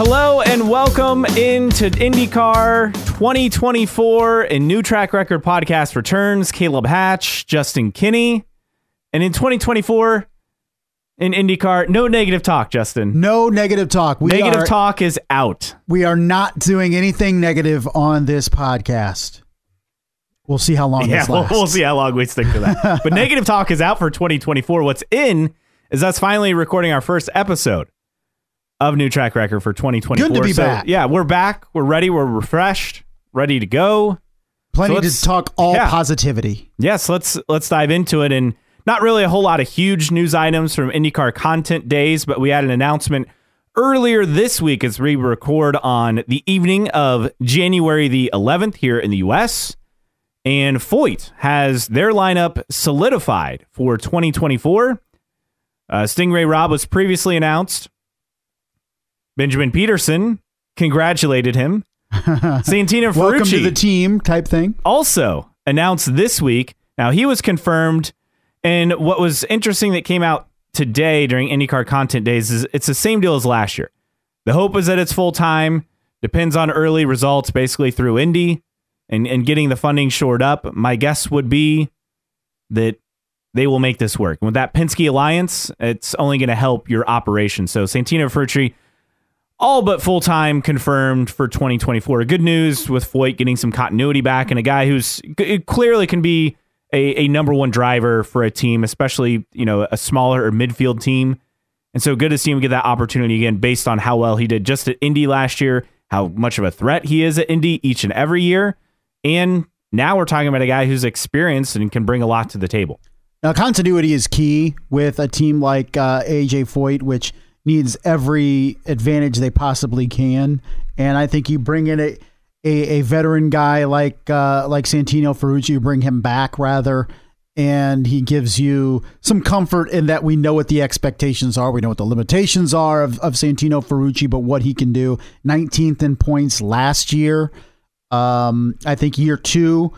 Hello and welcome into IndyCar 2024 and New Track Record Podcast returns. Caleb Hatch, Justin Kinney. And in 2024, in IndyCar, no negative talk, Justin. No negative talk. We negative are, talk is out. We are not doing anything negative on this podcast. We'll see how long yeah, this lasts. We'll, we'll see how long we stick to that. but negative talk is out for 2024. What's in is us finally recording our first episode of New Track Record for 2024. Good to be so, back. Yeah, we're back. We're ready. We're refreshed, ready to go. Plenty so to talk all yeah. positivity. Yes, let's let's dive into it. And not really a whole lot of huge news items from IndyCar content days, but we had an announcement earlier this week as we record on the evening of January the 11th here in the US. And Foyt has their lineup solidified for 2024. Uh, Sting Ray Robb was previously announced. Benjamin Pedersen congratulated him. Santino Ferrucci. Welcome to the team type thing. Also announced this week. Now, he was confirmed and what was interesting that came out today during IndyCar content days is it's the same deal as last year. The hope is that it's full time, depends on early results basically through Indy and, and getting the funding shored up. My guess would be that they will make this work. And with that Penske alliance, it's only going to help your operation. So Santino Ferrucci, all but full time confirmed for 2024. Good news with Foyt getting some continuity back and a guy who's clearly can be a, a number one driver for a team, especially you know a smaller or midfield team. And so good to see him get that opportunity again, based on how well he did just at Indy last year, how much of a threat he is at Indy each and every year, and now we're talking about a guy who's experienced and can bring a lot to the table. Now, continuity is key with a team like uh, AJ Foyt, which needs every advantage they possibly can. And I think you bring in a a, a veteran guy like uh, like Santino Ferrucci, you bring him back rather, and he gives you some comfort in that we know what the expectations are, we know what the limitations are of, of Santino Ferrucci, but what he can do. 19th in points last year. Um, I think year two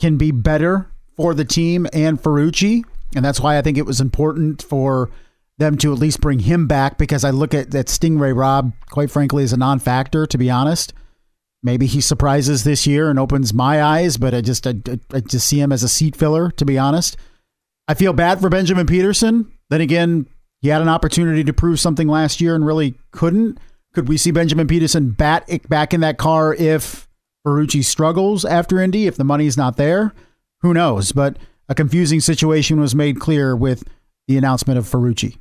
can be better for the team and Ferrucci, and that's why I think it was important for them to at least bring him back because I look at that Sting Ray Robb, quite frankly, as a non-factor, to be honest. Maybe he surprises this year and opens my eyes, but I just I, I just see him as a seat filler, to be honest. I feel bad for Benjamin Pedersen. Then again, he had an opportunity to prove something last year and really couldn't. Could we see Benjamin Pedersen bat back in that car if Ferrucci struggles after Indy, if the money's not there? Who knows? But a confusing situation was made clear with the announcement of Ferrucci.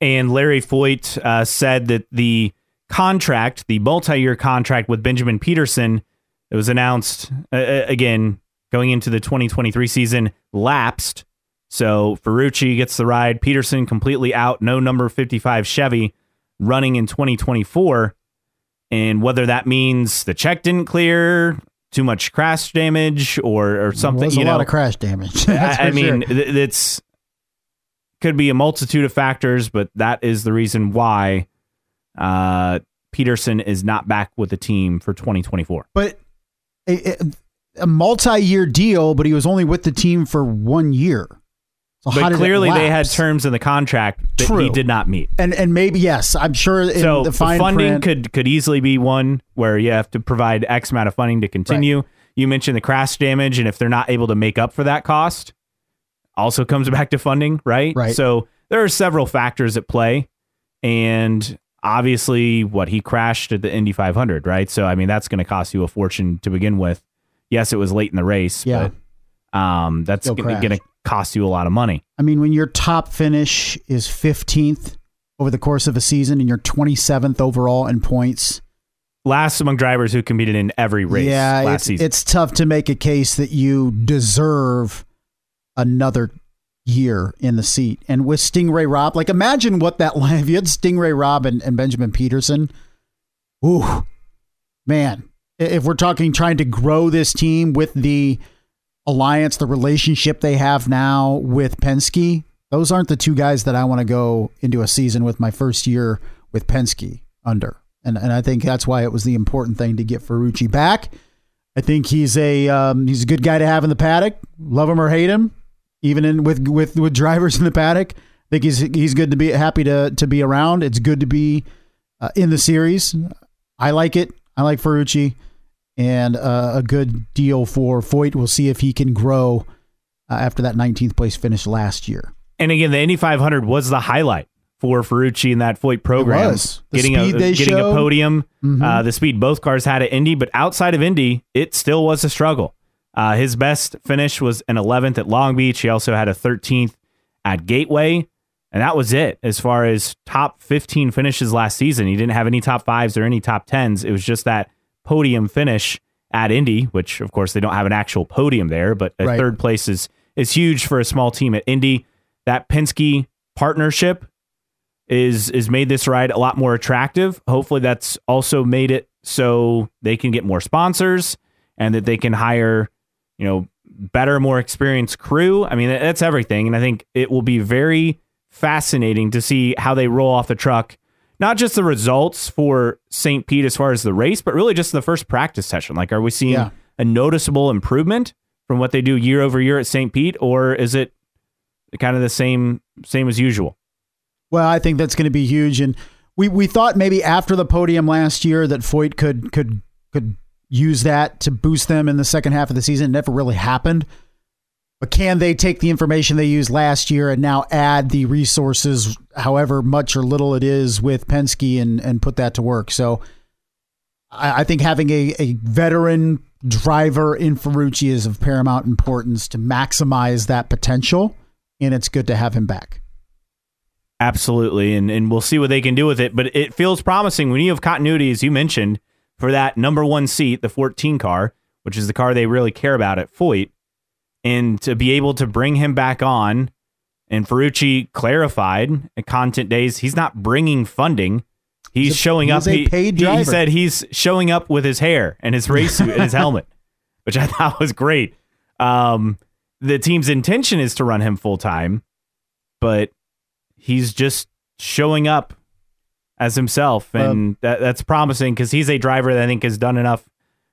And Larry Foyt uh, said that the contract, the multi-year contract with Benjamin Pedersen that was announced uh, again going into the 2023 season lapsed. So Ferrucci gets the ride. Pedersen completely out. No number 55 Chevy running in 2024. And whether that means the check didn't clear, too much crash damage, or or something, you a know, lot of crash damage. I, I mean, sure. it's could be a multitude of factors, but that is the reason why uh, Pedersen is not back with the team for 2024. But a, a multi-year deal, but he was only with the team for one year. So but clearly, they had terms in the contract that True. he did not meet, and and maybe yes, I'm sure. so the, funding print, could could easily be one where you have to provide X amount of funding to continue. Right. You mentioned the crash damage, and if they're not able to make up for that cost, also comes back to funding, right? Right. So there are several factors at play, and obviously what he crashed at the Indy 500, right? So I mean that's going to cost you a fortune to begin with. Yes, it was late in the race, yeah. but um, that's going to cost you a lot of money. I mean, when your top finish is 15th over the course of a season and you're 27th overall in points, last among drivers who competed in every race. Yeah, it's, season. it's tough to make a case that you deserve another year in the seat. And with Sting Ray Robb, like imagine what that line, if you had Sting Ray Robb and, and Benjamin Pedersen. ooh, man, if we're talking trying to grow this team with the alliance, the relationship they have now with Penske, those aren't the two guys that I want to go into a season with my first year with Penske under. And, and I think that's why it was the important thing to get Ferrucci back. I think he's a um, he's a good guy to have in the paddock. Love him or hate him, even in with with with drivers in the paddock. I think he's he's good to be happy to to be around. It's good to be uh, in the series. I like it. I like Ferrucci, and uh, a good deal for Foyt. We'll see if he can grow uh, after that 19th place finish last year. And again, the Indy 500 was the highlight for Ferrucci in that Foyt program. getting a getting a podium, Mhm. uh, the speed both cars had at Indy, but outside of Indy, it still was a struggle. Uh, his best finish was an 11th at Long Beach. He also had a 13th at Gateway, and that was it as far as top 15 finishes last season. He didn't have any top fives or any top tens. It was just that podium finish at Indy, which of course they don't have an actual podium there, but a Right. third place is is huge for a small team at Indy. That Penske partnership is is made this ride a lot more attractive. Hopefully that's also made it so they can get more sponsors and that they can hire, you know, better, more experienced crew. I mean, that's everything and I think it will be very fascinating to see how they roll off the truck. Not just the results for St. Pete as far as the race, but really just the first practice session. Like are we seeing Yeah. a noticeable improvement from what they do year over year at St. Pete or is it kind of the same same as usual? Well, I think that's going to be huge, and we, we thought maybe after the podium last year that Foyt could could could use that to boost them in the second half of the season. It never really happened. But can they take the information they used last year and now add the resources, however much or little it is, with Penske and and put that to work? So I, I think having a, a veteran driver in Ferrucci is of paramount importance to maximize that potential, and it's good to have him back. Absolutely, and and we'll see what they can do with it. But it feels promising when you have continuity, as you mentioned, for that number one seat, the 14 car, which is the car they really care about at Foyt, and to be able to bring him back on. And Ferrucci clarified at Content Days, he's not bringing funding. He's, He's showing up. he's a he, paid he- he said he's showing up with his hair and his race suit and his helmet, which I thought was great. Um, the team's intention is to run him full time, but he's just showing up as himself, and that, that's promising because he's a driver that I think has done enough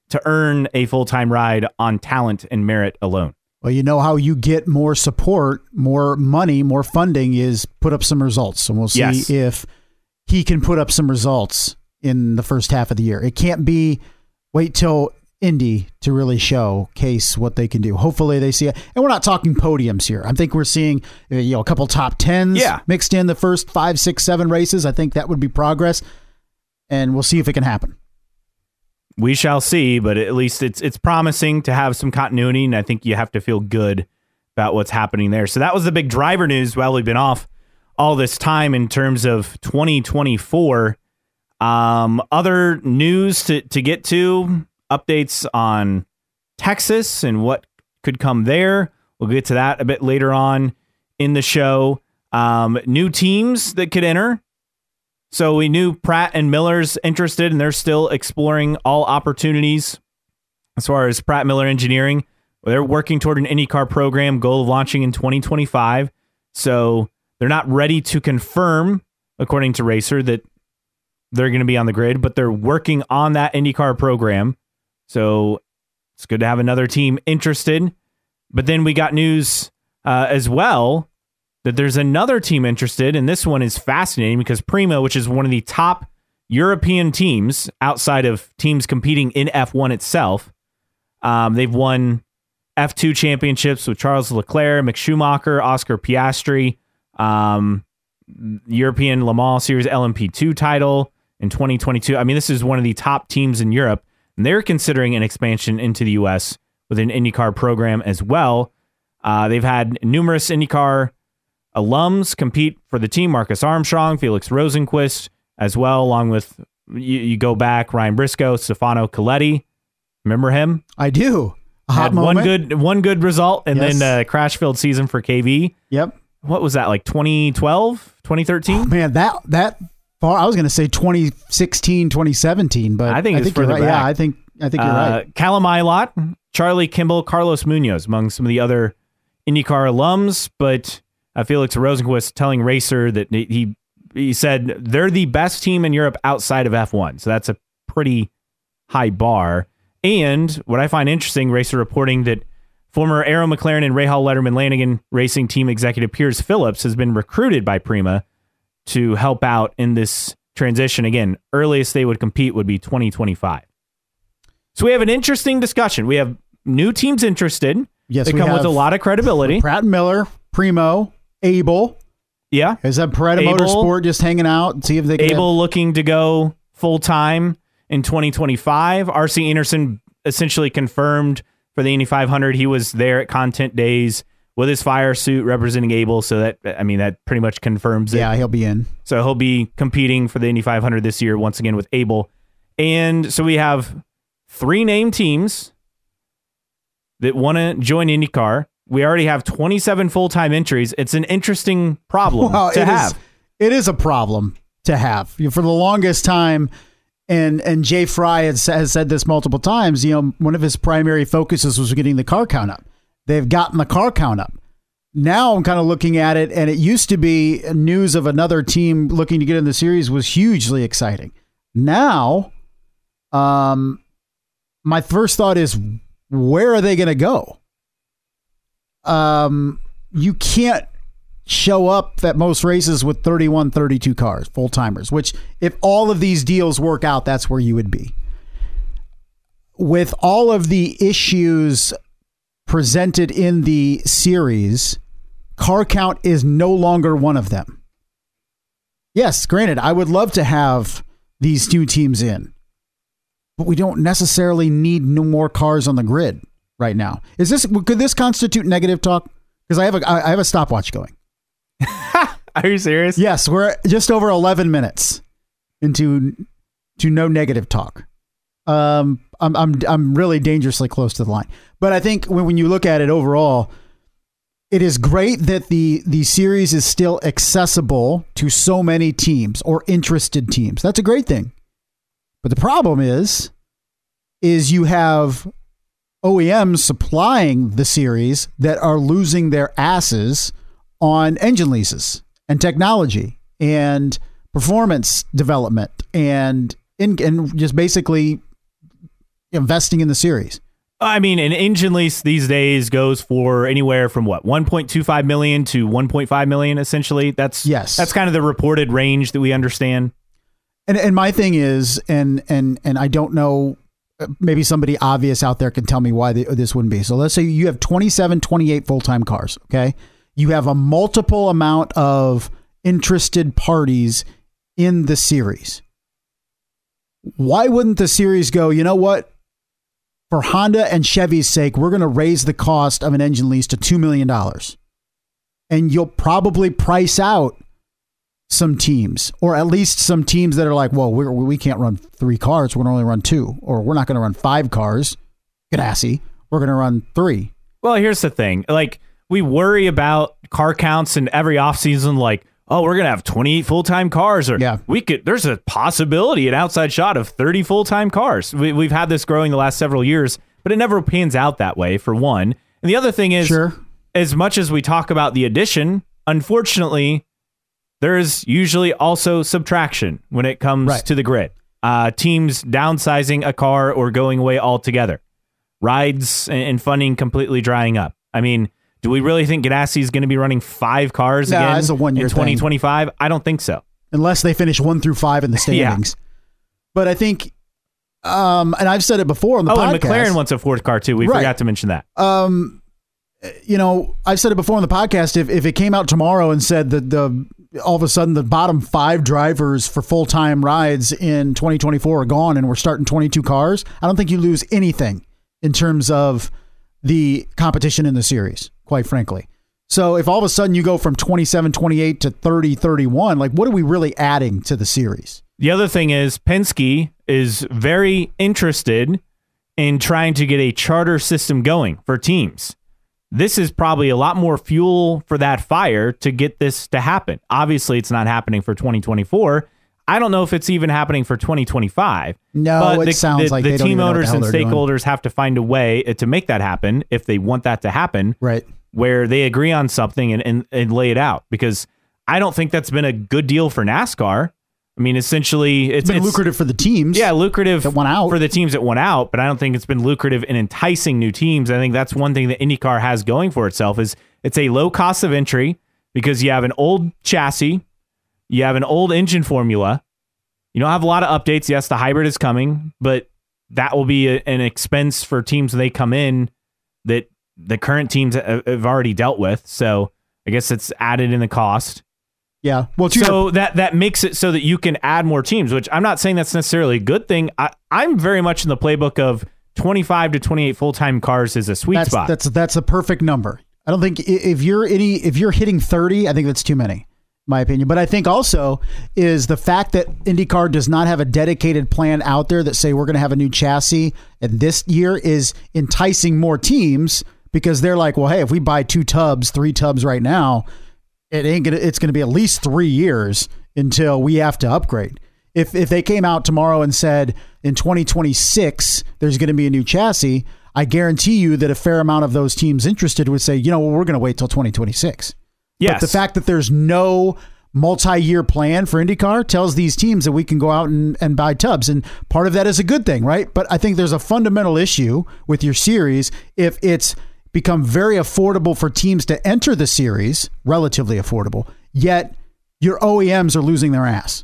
to earn a full time ride on talent and merit alone. Well, you know how you get more support, more money, more funding is put up some results. And we'll see Yes. if he can put up some results in the first half of the year. It can't be wait till Indy to really showcase what they can do. Hopefully they see it. And we're not talking podiums here. I think we're seeing uh, you know a couple top tens Yeah. mixed in the first five, six, seven races. I think that would be progress. And we'll see if it can happen. We shall see, but at least it's it's promising to have some continuity, and I think you have to feel good about what's happening there. So that was the big driver news while we've been off all this time in terms of 2024. Um, other news to, to get to, updates on Texas and what could come there. We'll get to that a bit later on in the show. Um, new teams that could enter. So we knew Pratt and Miller's interested, and they're still exploring all opportunities as far as Pratt Miller Engineering. They're working toward an IndyCar program, goal of launching in 2025. So they're not ready to confirm, according to Racer, that they're going to be on the grid, but they're working on that IndyCar program. So it's good to have another team interested. But then we got news uh, as well that there's another team interested, and this one is fascinating because Prema, which is one of the top European teams outside of teams competing in F1 itself, um, they've won F2 championships with Charles Leclerc, Mick Schumacher, Oscar Piastri, um, European Le Mans Series LMP2 title in 2022. I mean, this is one of the top teams in Europe, and they're considering an expansion into the U.S. with an IndyCar program as well. Uh, they've had numerous IndyCar alums compete for the team Marcus Armstrong, Felix Rosenqvist, as well, along with you, you go back Ryan Briscoe, Stefano Coletti. Remember him? I do. A hot Had moment. one good one good result and Yes. then uh, crash filled season for KV. Yep. What was that like 2012, 2013? Man, that that far I was going to say 2016, 2017, but I think it's you're further right. back. Yeah, I think I think you're uh, right. Callum Ilott, Charlie Kimball, Carlos Munoz, among some of the other IndyCar alums. But uh, Felix Rosenqvist telling Racer that he he said they're the best team in Europe outside of F1. So that's a pretty high bar. And what I find interesting, Racer reporting that former Arrow McLaren and Rahal Letterman Lanigan racing team executive Piers Phillips has been recruited by Prema to help out in this transition. Again, earliest they would compete would be 2025. So we have an interesting discussion. We have new teams interested. Yes, they come with a lot of credibility. Pratt and Miller, Prema, Abel. Yeah. Is that Pareto Abel- Motorsport just hanging out? See if they can Abel looking to go full time in 2025. RC Enerson essentially confirmed for the Indy 500 he was there at Content Days with his fire suit representing Abel. So that I mean that pretty much confirms it. Yeah, he'll be in. So he'll be competing for the Indy 500 this year once again with Abel. And so we have three named teams that want to join IndyCar. We already have 27 full time entries. It's an interesting problem Well, to it is- have. it is a problem to have for the longest time. And and Jay Frye has, has said this multiple times. You know, one of his primary focuses was getting the car count up. They've gotten the car count up. Now I'm kind of looking at it, and it used to be news of another team looking to get in the series was hugely exciting. Now, um, my first thought is, where are they going to go? Um, you can't show up at most races with 31, 32 cars, full timers, which if all of these deals work out, that's where you would be. With all of the issues presented in the series, car count is no longer one of them. Yes, granted, I would love to have these two teams in, but we don't necessarily need no more cars on the grid right now. Is this could this constitute negative talk? Because I have a I have a stopwatch going. Are you serious? Yes, we're just over 11 minutes into to no negative talk. Um, I'm I'm I'm really dangerously close to the line. But I think when when you look at it overall, it is great that the the series is still accessible to so many teams or interested teams. That's a great thing. But the problem is is you have OEMs supplying the series that are losing their asses on engine leases and technology and performance development and in, and just basically investing in the series. I mean, an engine lease these days goes for anywhere from what 1.25 million to 1.5 million. Essentially, that's Yes. that's kind of the reported range that we understand. And and my thing is, and and and I don't know, uh, maybe somebody obvious out there can tell me why they, this wouldn't be. So let's say you have 27, 28 full time cars. Okay, you have a multiple amount of interested parties in the series. Why wouldn't the series go? You know what? For Honda and Chevy's sake, we're going to raise the cost of an engine lease to two million dollars, and you'll probably price out some teams, or at least some teams that are like, well, we're, we can't run three cars. We're going to only run two, or we're not going to run five cars. Ganassi. We're going to run three. Well, here's the thing. Like we worry about car counts in every offseason like, oh, we're going to have 28 full-time cars or Yeah. we could there's a possibility an outside shot of 30 full-time cars. We, we've had this growing the last several years, but it never pans out that way for one. And the other thing is Sure. as much as we talk about the addition, unfortunately, there's usually also subtraction when it comes Right. to the grid. Uh, teams downsizing a car or going away altogether. Rides and funding completely drying up. I mean, do we really think Ganassi is going to be running five cars Nah, again it's a one-year in thing. 2025? I don't think so. Unless they finish one through five in the Yeah. standings. But I think, um, and I've said it before on the oh, podcast. and McLaren wants a fourth car too. We Right. forgot to mention that. um, you know, I've said it before on the podcast. If if it came out tomorrow and said that the all of a sudden the bottom five drivers for full time rides in 2024 are gone and we're starting 22 cars, I don't think you lose anything in terms of the competition in the series. Quite frankly. So if all of a sudden you go from 27, 28 to 30, 31, like what are we really adding to the series? The other thing is Penske is very interested in trying to get a charter system going for teams. This is probably a lot more fuel for that fire to get this to happen. Obviously, it's not happening for 2024. I don't know if it's even happening for 2025. No, but it the, sounds the- like the they don't team even know what the owners hell and they're doing. stakeholders have to find a way to make that happen if they want that to happen Right. Where they agree on something and, and, and lay it out because I don't think that's been a good deal for NASCAR. I mean, essentially, it's, It's been it's- lucrative for the teams. Yeah, lucrative that went out. for the teams that went out, but I don't think it's been lucrative in enticing new teams. I think that's one thing that IndyCar has going for itself is it's a low cost of entry because you have an old chassis, you have an old engine formula, You don't have a lot of updates. Yes, the hybrid is coming, but that will be a, an expense for teams when they come in that the current teams have already dealt with. So I guess it's added in the cost. Yeah. Well, so that that makes it so that you can add more teams, which I'm not saying that's necessarily a good thing. I, I'm very much in the playbook of 25 to 28 full time cars is a sweet that's, spot. That's that's a perfect number. I don't think if you're any if you're hitting 30, I think that's too many my opinion. But I think also is the fact that IndyCar does not have a dedicated plan out there that say we're going to have a new chassis and this year is enticing more teams because they're like, well, hey, if we buy two tubs, three tubs right now, it ain't gonna. It's going to be at least three years until we have to upgrade. If if they came out tomorrow and said in 2026 there's going to be a new chassis, I guarantee you that a fair amount of those teams interested would say, you know, well, we're going to wait till 2026. Yes. But the fact that there's no multi-year plan for IndyCar tells these teams that we can go out and, and buy tubs. And part of that is a good thing, right? But I think there's a fundamental issue with your series if it's become very affordable for teams to enter the series, relatively affordable, yet your OEMs are losing their ass.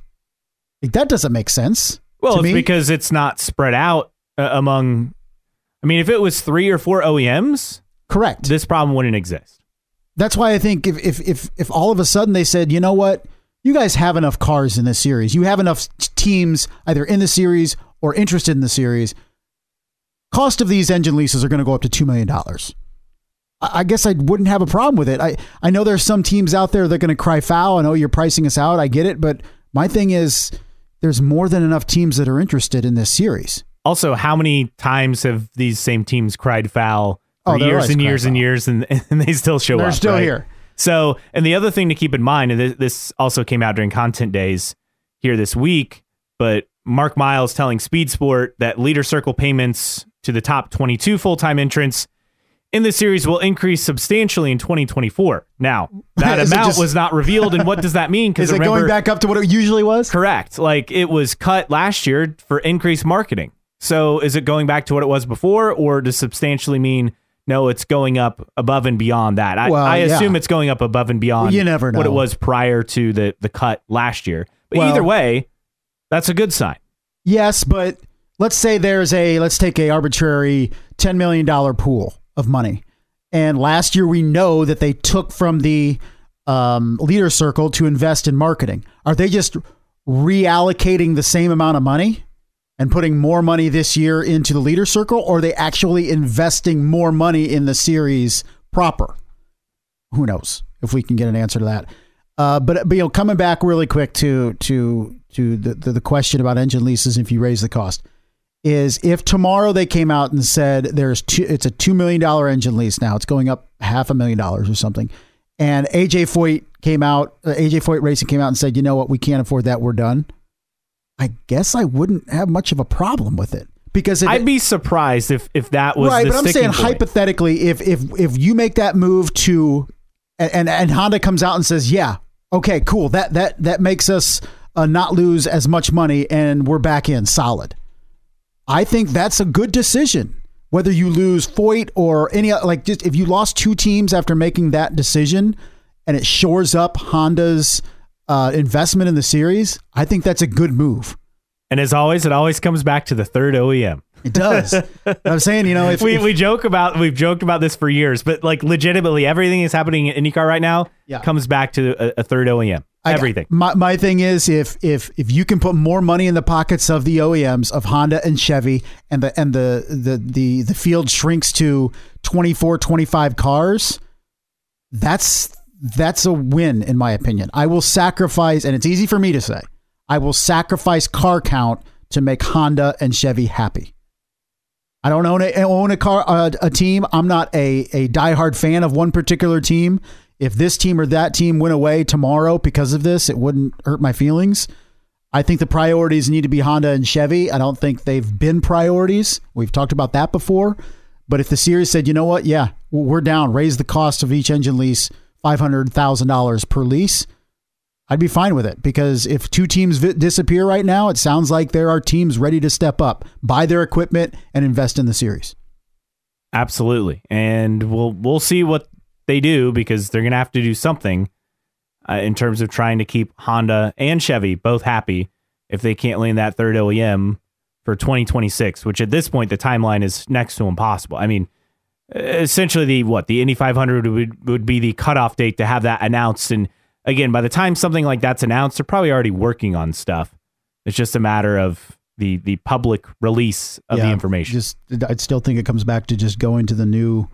Like, that doesn't make sense. Well, it's me. because it's not spread out uh, among. I mean, if it was three or four OEMs, correct, this problem wouldn't exist. That's why I think if if if if all of a sudden they said, you know what, you guys have enough cars in this series, you have enough teams either in the series or interested in the series. Cost of these engine leases are going to go up to two million dollars. I guess I wouldn't have a problem with it. I, I know there's some teams out there that are going to cry foul and oh you're pricing us out. I get it, but my thing is there's more than enough teams that are interested in this series. Also, how many times have these same teams cried foul for oh, years and years and years and, and they still show they're up? They're still right? here. So, and the other thing to keep in mind, and this also came out during content days here this week, but Mark Miles telling Speed Sport that leader circle payments to the top 22 full time entrants in the series will increase substantially in 2024. Now, that amount just, was not revealed, and what does that mean? Because is it remember, going back up to what it usually was? Correct. Like it was cut last year for increased marketing. So, is it going back to what it was before, or does substantially mean no? It's going up above and beyond that. I, well, I assume yeah. it's going up above and beyond. Well, you never know what it was prior to the the cut last year. But well, either way, that's a good sign. Yes, but let's say there's a let's take a arbitrary ten million dollar pool of money. And last year, we know that they took from the um, leader circle to invest in marketing. Are they just reallocating the same amount of money and putting more money this year into the leader circle, or are they actually investing more money in the series proper? Who knows if we can get an answer to that. Uh, but but you know, coming back really quick to to to the, the, the question about engine leases, if you raise the cost, is if tomorrow they came out and said there's two, it's a two million dollar engine lease now, it's going up half a million dollars or something, and AJ Foyt came out, uh, AJ Foyt Racing came out and said, you know what, we can't afford that, we're done. I guess I wouldn't have much of a problem with it because I'd it, be surprised if if that was right. but I'm saying point. hypothetically, if if if you make that move to and, and and Honda comes out and says, yeah, okay, cool, that that that makes us uh, not lose as much money, and we're back in solid I think that's a good decision. Whether you lose Foyt or any like just if you lost two teams after making that decision and it shores up Honda's uh, investment in the series, I think that's a good move. And as always, it always comes back to the third OEM. It does. I'm saying, you know, if we, if, we joke about we've joked about this for years, but like legitimately, everything is happening in IndyCar right now yeah. comes back to a, a third OEM. I, everything. My, my thing is if if if you can put more money in the pockets of the OEMs of Honda and Chevy and the and the the the, the field shrinks to 24 25 cars that's that's a win in my opinion. I will sacrifice and it's easy for me to say. I will sacrifice car count to make Honda and Chevy happy. I don't own a own a car a, a team. I'm not a a diehard fan of one particular team if this team or that team went away tomorrow because of this, it wouldn't hurt my feelings. I think the priorities need to be Honda and Chevy. I don't think they've been priorities. We've talked about that before. But if the series said, you know what, yeah, we're down, raise the cost of each engine lease $500,000 per lease, I'd be fine with it because if two teams vi- disappear right now, it sounds like there are teams ready to step up, buy their equipment, and invest in the series. Absolutely, and we'll we'll see what they do because they're going to have to do something uh, in terms of trying to keep Honda and Chevy both happy if they can't land that third OEM for 2026, which at this point the timeline is next to impossible. I mean, essentially the what the Indy 500 would would be the cutoff date to have that announced. And again, by the time something like that's announced, they're probably already working on stuff. It's just a matter of the the public release of the information. Just, I'd still think it comes back to just going to the new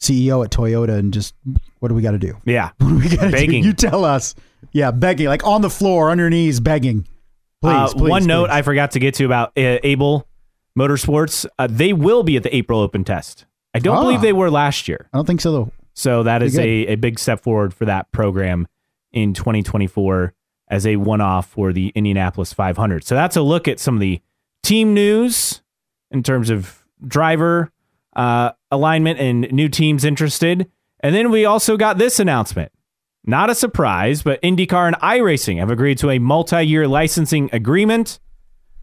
CEO at Toyota and just what do we got to do? yeah, What do we got to do? Begging. You tell us. Yeah, begging, like on the floor, on your knees, begging. Please, Uh, please, one note please. I forgot to get to about uh, Abel Motorsports. Uh, they will be at the April Open test. I don't Ah. believe they were last year. I don't think so though. So that is a, a big step forward for that program in 2024 as a one off for the Indianapolis 500. So that's a look at some of the team news in terms of driver uh, alignment and new teams interested. And then we also got this announcement. Not a surprise, but IndyCar and iRacing have agreed to a multi year licensing agreement.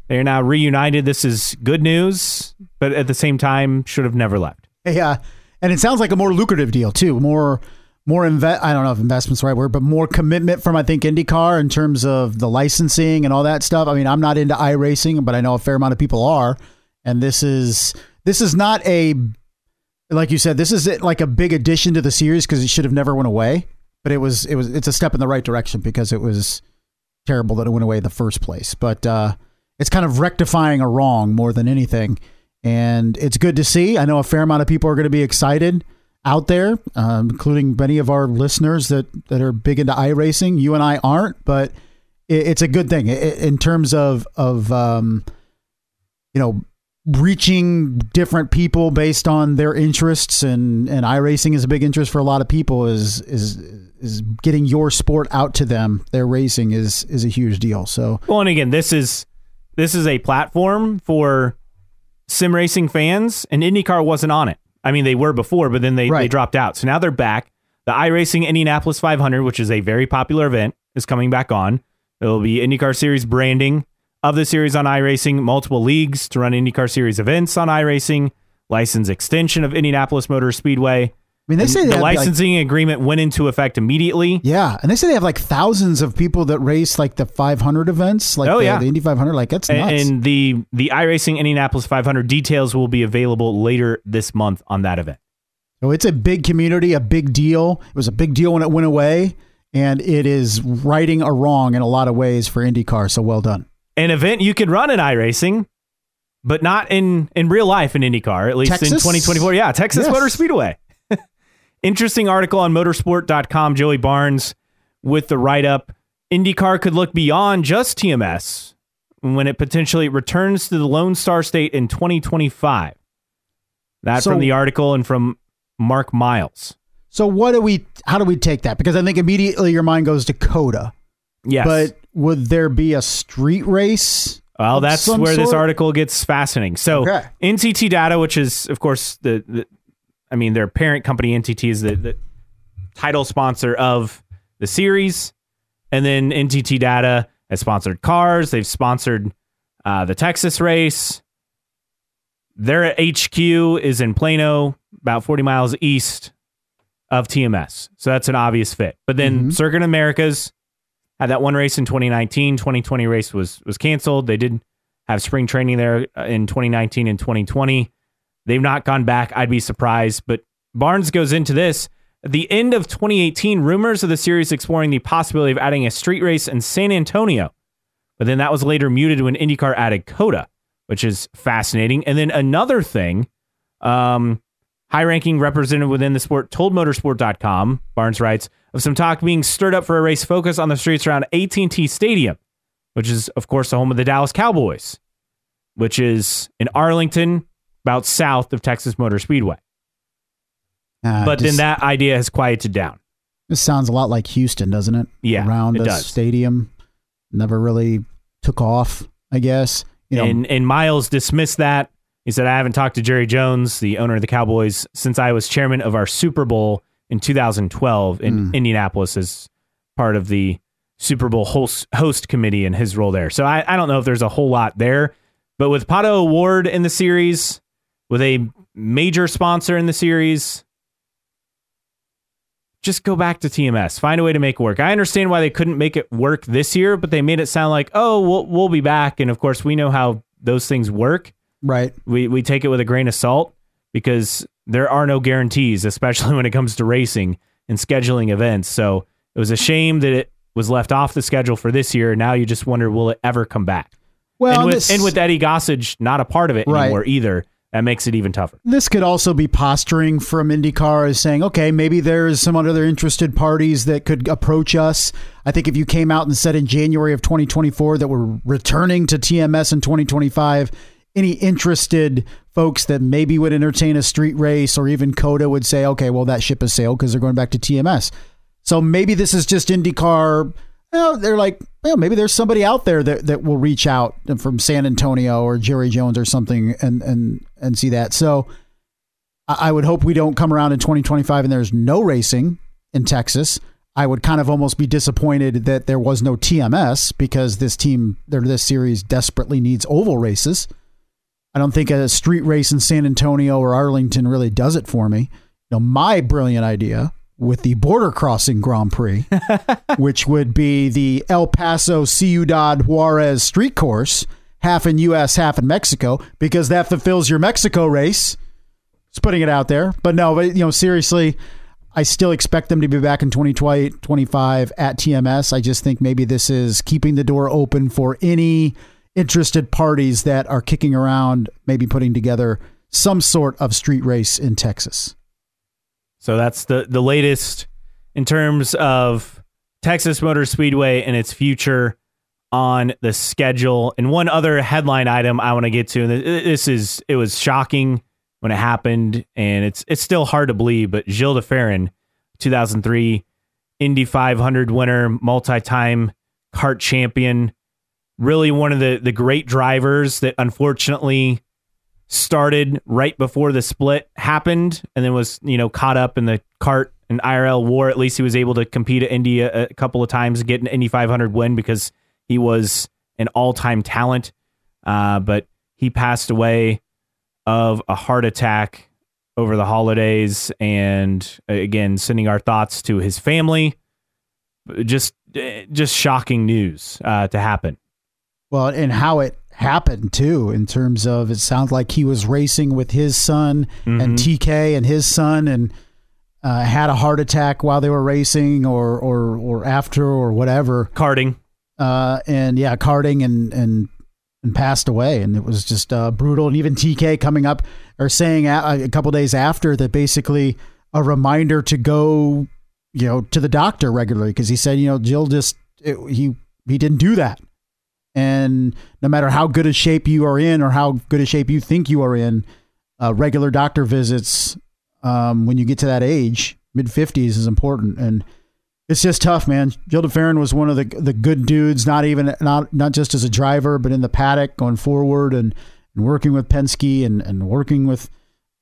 They are now reunited. This is good news, but at the same time, should have never left. Yeah, and it sounds like a more lucrative deal too. More, more invest. I don't know if investment's the right word, but more commitment from I think IndyCar in terms of the licensing and all that stuff. I mean, I'm not into iRacing, but I know a fair amount of people are, and this is this is not a like you said. This is like a big addition to the series because it should have never went away. But it was it was it's a step in the right direction because it was terrible that it went away in the first place. But uh, it's kind of rectifying a wrong more than anything. And it's good to see. I know a fair amount of people are going to be excited out there, um, including many of our listeners that, that are big into iRacing. You and I aren't, but it, it's a good thing I- I- in terms of, of um, you know, reaching different people based on their interests and, and iRacing is a big interest for a lot of people is, is, is getting your sport out to them. Their racing is, is a huge deal. So Well, and again, this is this is a platform for sim racing fans, and IndyCar wasn't on it. I mean, they were before, but then they, they dropped out. So now they're back. The iRacing Indianapolis 500, which is a very popular event, is coming back on. It'll be IndyCar Series branding of the series on iRacing, multiple leagues to run IndyCar Series events on iRacing, license extension of Indianapolis Motor Speedway. I mean, they say they the have, like, licensing agreement went into effect immediately. Yeah, and they say they have like thousands of people that race like the 500 events, like Oh, the, yeah. the Indy 500. Like that's And, nuts. and the the iRacing Indianapolis 500 details will be available later this month on that event. so it's a big community, a big deal. It was a big deal when it went away, and it is righting a wrong in a lot of ways for IndyCar. So well done. An event you could run in iRacing, but not in in real life in IndyCar, at least in 2024. Yeah, Texas Yes. Motor Speedway. Interesting article on motorsport.com, Joey Barnes with the write up. IndyCar could look beyond just TMS when it potentially returns to the Lone Star State in 2025. That So- from the article and from Mark Miles. So what do we? How do we take that? Because I think immediately your mind goes to COTA, Yes. but would there be a street race? Well, that's where this article gets fascinating. So, Okay. NTT Data, which is, of course, the, the I mean, their parent company, NTT, is the, the title sponsor of the series. And then NTT Data has sponsored cars. They've sponsored uh, the Texas race. Their HQ is in Plano, about 40 miles east of TMS. So that's an obvious fit. But then Mhm. Circuit Americas had that one race in 2019. 2020 race was was canceled. They did have spring training there uh, in 2019 and 2020. They've not gone back. I'd be surprised. But Barnes goes into this. At the end of 2018, rumors of the series exploring the possibility of adding a street race in San Antonio. But then that was later muted when IndyCar added COTA, which is fascinating. And then another thing, um, high ranking representative within the sport told motorsport.com, Barnes writes, of some talk being stirred up for a race focused on the streets around AT&T Stadium, which is, of course, the home of the Dallas Cowboys, which is in Arlington, about south of Texas Motor Speedway. Uh, but then that idea has quieted down. this sounds a lot like Houston, doesn't it? Yeah, around the stadium, never really took off. I guess you know. and and Miles dismissed that. He said, "I haven't talked to Jerry Jones, the owner of the Cowboys, since I was chairman of our Super Bowl in 2012 in Mm. Indianapolis as part of the Super Bowl host, host committee and his role there. So I, I don't know if there's a whole lot there, but with Pato O'Ward in the series, with a major sponsor in the series, just go back to TMS. Find a way to make it work. I understand why they couldn't make it work this year, but they made it sound like, oh, we'll, we'll be back. And of course, we know how those things work. Right. We, we take it with a grain of salt because there are no guarantees, especially when it comes to racing and scheduling events. So it was a shame that it was left off the schedule for this year. Now you just wonder, will it ever come back? Well, and with, this, and with Eddie Gossage not a part of it Right. anymore either, that makes it even tougher. this could also be posturing from IndyCar as saying, okay, maybe there's some other interested parties that could approach us. I think if you came out and said in January of 2024 that we're returning to TMS in 2025, any interested folks that maybe would entertain a street race or even COTA would say, okay, well, that ship has sailed because they're going back to TMS. So maybe this is just IndyCar. Well, they're like, well, maybe there's somebody out there that, that will reach out from San Antonio or Jerry Jones or something and and and see that. So I would hope we don't come around in 2025 and there's no racing in Texas. I would kind of almost be disappointed that there was no TMS because this team, or this series, desperately needs oval races. I don't think a street race in San Antonio or Arlington really does it for me. You know, my brilliant idea with the border crossing Grand Prix, which would be the El Paso Ciudad Juarez street course, half in U.S., half in Mexico, because that fulfills your Mexico race. Just putting it out there. But no, but you know, seriously, I still expect them to be back in 2025 at TMS. I just think maybe this is keeping the door open for any interested parties that are kicking around, maybe putting together some sort of street race in Texas. So that's the the latest in terms of Texas Motor Speedway and its future on the schedule. And one other headline item I want to get to, and this is it was shocking when it happened, and it's it's still hard to believe, but Gil de Ferran, 2003 Indy 500 winner, multi-time CART champion, really one of the the great drivers that unfortunately started right before the split happened and then was you know caught up in the CART and IRL war. At least he was able to compete at India a, couple of times get an Indy 500 win because he was an all-time talent. Uh, but he passed away of a heart attack over the holidays and uh, again sending our thoughts to his family. Just just shocking news uh, to happen. Well, and how it happened too, in terms of it sounds like he was racing with his son and TK and his son, and uh, had a heart attack while they were racing, or or or after, or whatever. karting Uh, and yeah, karting and and and passed away, and it was just uh, brutal. And even TK coming up or saying a, a couple days after that, basically a reminder to go, you know, to the doctor regularly because he said, you know, Gil just it, he he didn't do that. And no matter how good a shape you are in or how good a shape you think you are in, uh, regular doctor visits um, when you get to that age, mid 50s, is important. And it's just tough, man. Gil de Ferran was one of the the good dudes, not even not not just as a driver, but in the paddock going forward and, and working with Penske and, and working with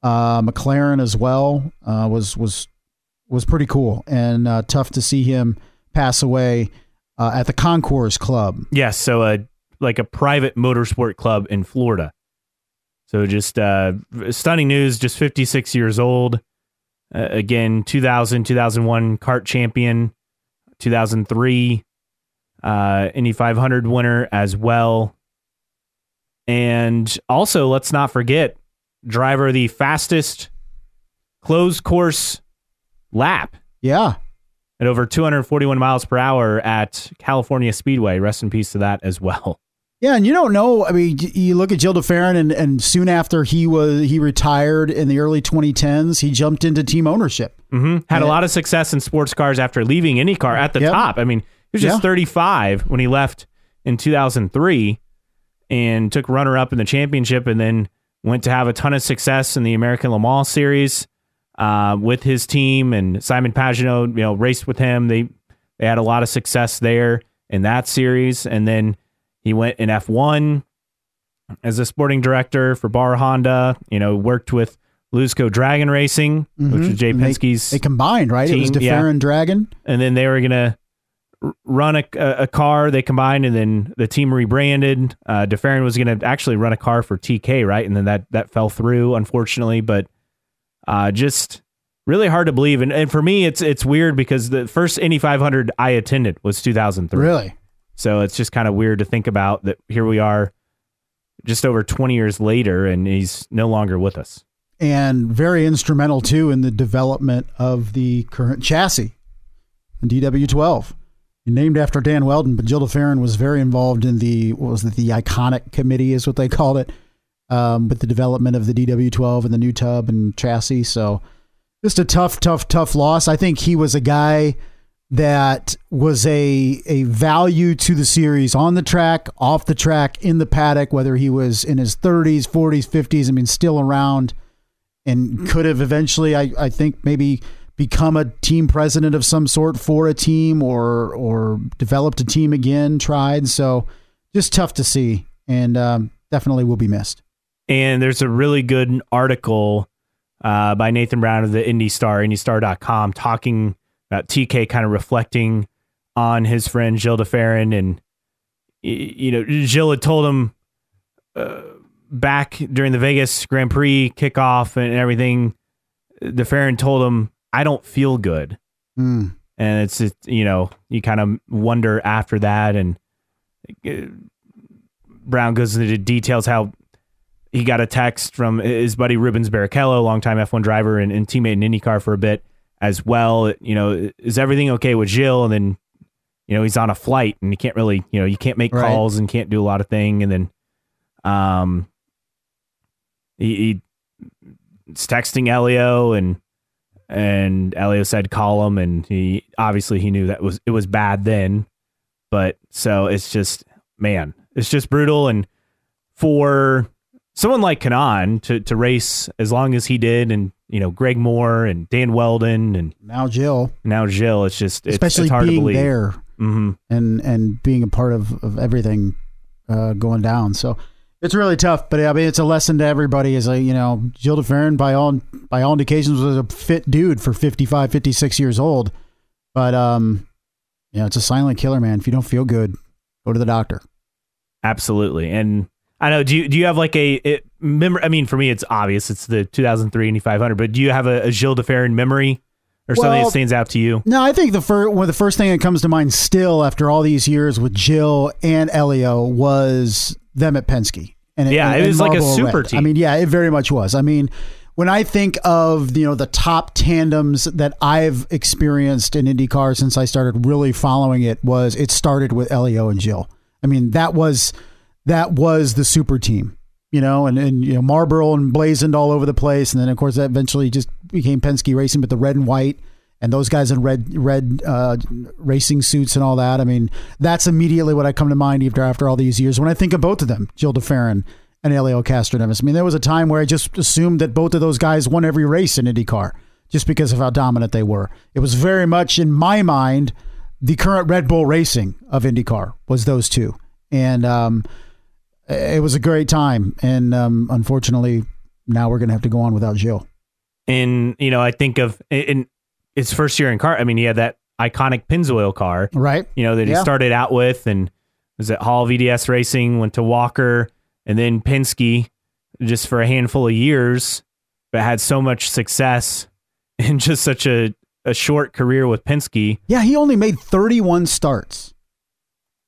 uh, McLaren as well uh, was was was pretty cool and uh, tough to see him pass away uh, at the Concours Club. Yes, so a like a private motorsport club in Florida. So just uh, stunning news. Just 56 years old. Uh, again, 2000, 2001 CART champion, 2003 uh, Indy 500 winner as well. And also, let's not forget, driver the fastest closed course lap Yeah, at over 241 miles per hour at California Speedway. Rest in peace to that as well. Yeah, and you don't know. I mean, you look at Gil de Ferran, and, and soon after he was he retired in the early 2010s, he jumped into team ownership. hmm Had a lot of success in sports cars after leaving IndyCar at the Yep. top. I mean, he was just Yeah. 35 when he left in 2003 and took runner up in the championship and then went to have a ton of success in the American Le Mans series uh, with his team and Simon Pagenaud, you know, raced with him. They they had a lot of success there in that series and then he went in F1 as a sporting director for BAR Honda, you know, worked with Luczo Dragon Racing, which Mhm. was Jay And they- They combined, right? it was Team, yeah. de Ferran Dragon. and then they were gonna run a, a, car. They combined, and then the team rebranded. Uh, de Ferran was gonna actually run a car for TK, right? And then that that fell through, unfortunately. But uh, just really hard to believe. And, and for me, it's it's weird because the first Indy 500 I attended was 2003. Really? So it's just kind of weird to think about that here we are just over 20 years later and he's no longer with us. And very instrumental too in the development of the current chassis, the DW12. Named after Dan Wheldon, but Gil de Ferran was very involved in the what was it, the iconic committee is what they called it, um, with the development of the DW12 and the new tub and chassis. So just a tough, tough, tough loss. I think he was a guy that was a a value to the series on the track, off the track, in the paddock, whether he was in his 30s, 40s, 50s, I mean, still around and could have eventually, I, I think, maybe become a team president of some sort for a team or or developed a team again, tried. So just tough to see and um, definitely will be missed. And there's a really good article uh, by Nathan Brown of the Indy Star, IndyStar.com, talking about TK kind of reflecting on his friend Gil de Ferran. And, you know, Gil had told him uh, back during the Vegas Grand Prix kickoff and everything, de Ferran told him, I don't feel good. Mm. And it's, just, you know, you kind of wonder after that. And uh, Brown goes into details how he got a text from his buddy Rubens Barrichello, longtime F1 driver and, and teammate in IndyCar for a bit as well. You know, is everything okay with Gil? And then, you know, he's on a flight and he can't really, you know, you can't make Right. calls and can't do a lot of thing. And then, um, he, he's texting Elio and and Elio said call him and he obviously he knew that was it was bad then, but so it's just man, it's just brutal and for someone like Kanaan to to race as long as he did and you know Greg Moore and Dan Wheldon and Now Gil, now Gil, it's just it's, especially it's hard to being believe. there hmm and and being a part of, of everything uh, going down. So it's really tough, but I mean it's a lesson to everybody. Is a you know Gil de Ferran by all by all indications was a fit dude for 55, 56 years old, but um, you know it's a silent killer, man. If you don't feel good, go to the doctor. Absolutely. And I know, do you, do you have like a, it, mem- I mean, for me, it's obvious. It's the 2003 Indy 500, but do you have a, a Gil de Ferran memory or something that stands out to you? No, I think the first one, the first thing that comes to mind still after all these years with Gil and Elio was them at Penske. And Yeah, and- it was like a super Red. team. I mean, yeah, it very much was. I mean, when I think of you know the top tandems that I've experienced in IndyCar since I started really following it was it started with Elio and Gil. I mean, that was that was the super team. You know, and, and you know Marlboro emblazoned all over the place, and then of course that eventually just became Penske Racing, but the red and white and those guys in red red uh, racing suits and all that. I mean, that's immediately what I come to mind after after all these years when I think of both of them, Gil de Ferran and Elio Castroneves. I mean, there was a time where I just assumed that both of those guys won every race in IndyCar just because of how dominant they were. It was very much in my mind the current Red Bull Racing of IndyCar was those two, and um, it was a great time. And um, unfortunately, now we're gonna have to go on without Gil. And, you know, I think of in his first year in car, I mean, he had that iconic Pennzoil car, Right? you know, that he started out with and was at Hall VDS Racing, went to Walker and then Penske just for a handful of years, but had so much success in just such a, a short career with Penske. Yeah, he only made 31 starts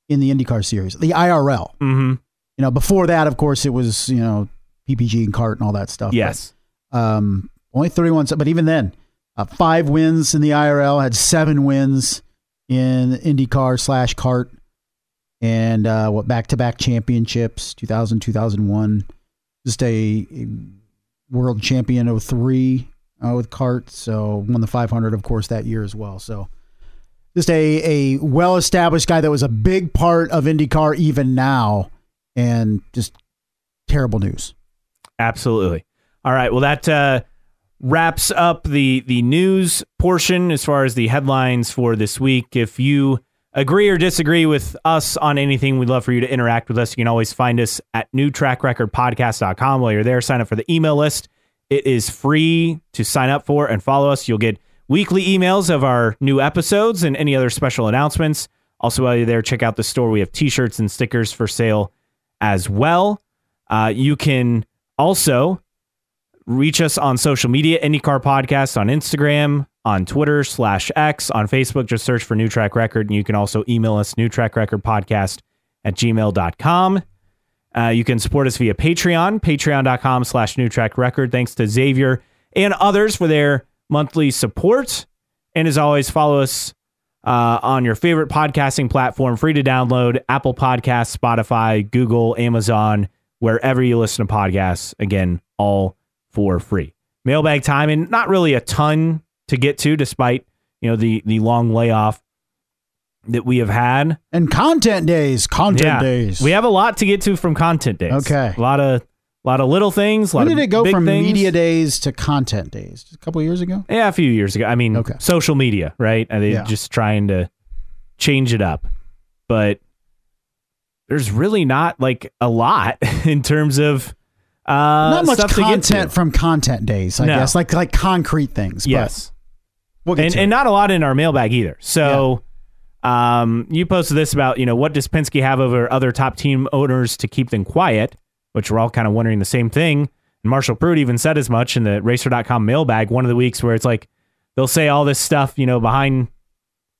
in the IndyCar series, the IRL. hmm You know, before that, of course, it was, you know, PPG and CART and all that stuff. Yes. But, um, only 31, but even then, uh, five wins in the IRL, had seven wins in IndyCar slash CART, and uh, what back to back championships, 2000, 2001. Just a, a world champion 03 uh, with CART. So won the 500, of course, that year as well. So just a, a well established guy that was a big part of IndyCar even now, and just terrible news. Absolutely. All right. Well, that uh, wraps up the the news portion as far as the headlines for this week. If you agree or disagree with us on anything, we'd love for you to interact with us. You can always find us at newtrackrecordpodcast.com. While you're there, sign up for the email list. It is free to sign up for and follow us. You'll get weekly emails of our new episodes and any other special announcements. Also, while you're there, check out the store. We have t-shirts and stickers for sale as well. Uh, you can also reach us on social media, IndyCar Podcast on Instagram, on Twitter slash X, on Facebook, just search for New Track Record. And you can also email us, New Track Record Podcast at gmail.com. Uh, you can support us via Patreon, patreon.com slash New Track Record. Thanks to Xavier and others for their monthly support. And as always, follow us uh, on your favorite podcasting platform, free to download Apple Podcasts, Spotify, Google, Amazon, wherever you listen to podcasts. Again, all for free. Mailbag time, and not really a ton to get to, despite you know the the long layoff that we have had. And content days, content Yeah. days. We have a lot to get to from content days. Okay. a lot of a lot of little things. A lot when did it go from things. media days to content days? Just a couple years ago. Yeah, a few years ago. I mean, Okay. social media, right? And they Yeah. just trying to change it up, but there's really not like a lot in terms of uh, Not much to content to. from content days, I No. guess, like like concrete things. but Yes, we'll and and not a lot in our mailbag either. So, um, you posted this about you know what does Penske have over other top team owners to keep them quiet, which we're all kind of wondering the same thing. And Marshall Pruitt even said as much in the Racer.com mailbag one of the weeks where it's like they'll say all this stuff you know behind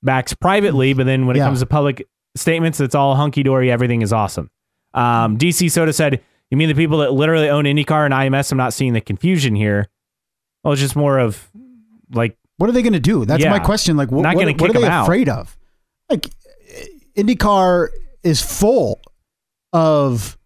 backs privately, but then when it Yeah. comes to public statements, it's all hunky dory. Everything is awesome. Um, DC Soda said, "You mean the people that literally own IndyCar and IMS? I'm not seeing the confusion here. Well, it's just more of like." What are they going to do? That's Yeah. my question. Like, what, Not what, what kick are they them out. afraid of? Like, IndyCar is full of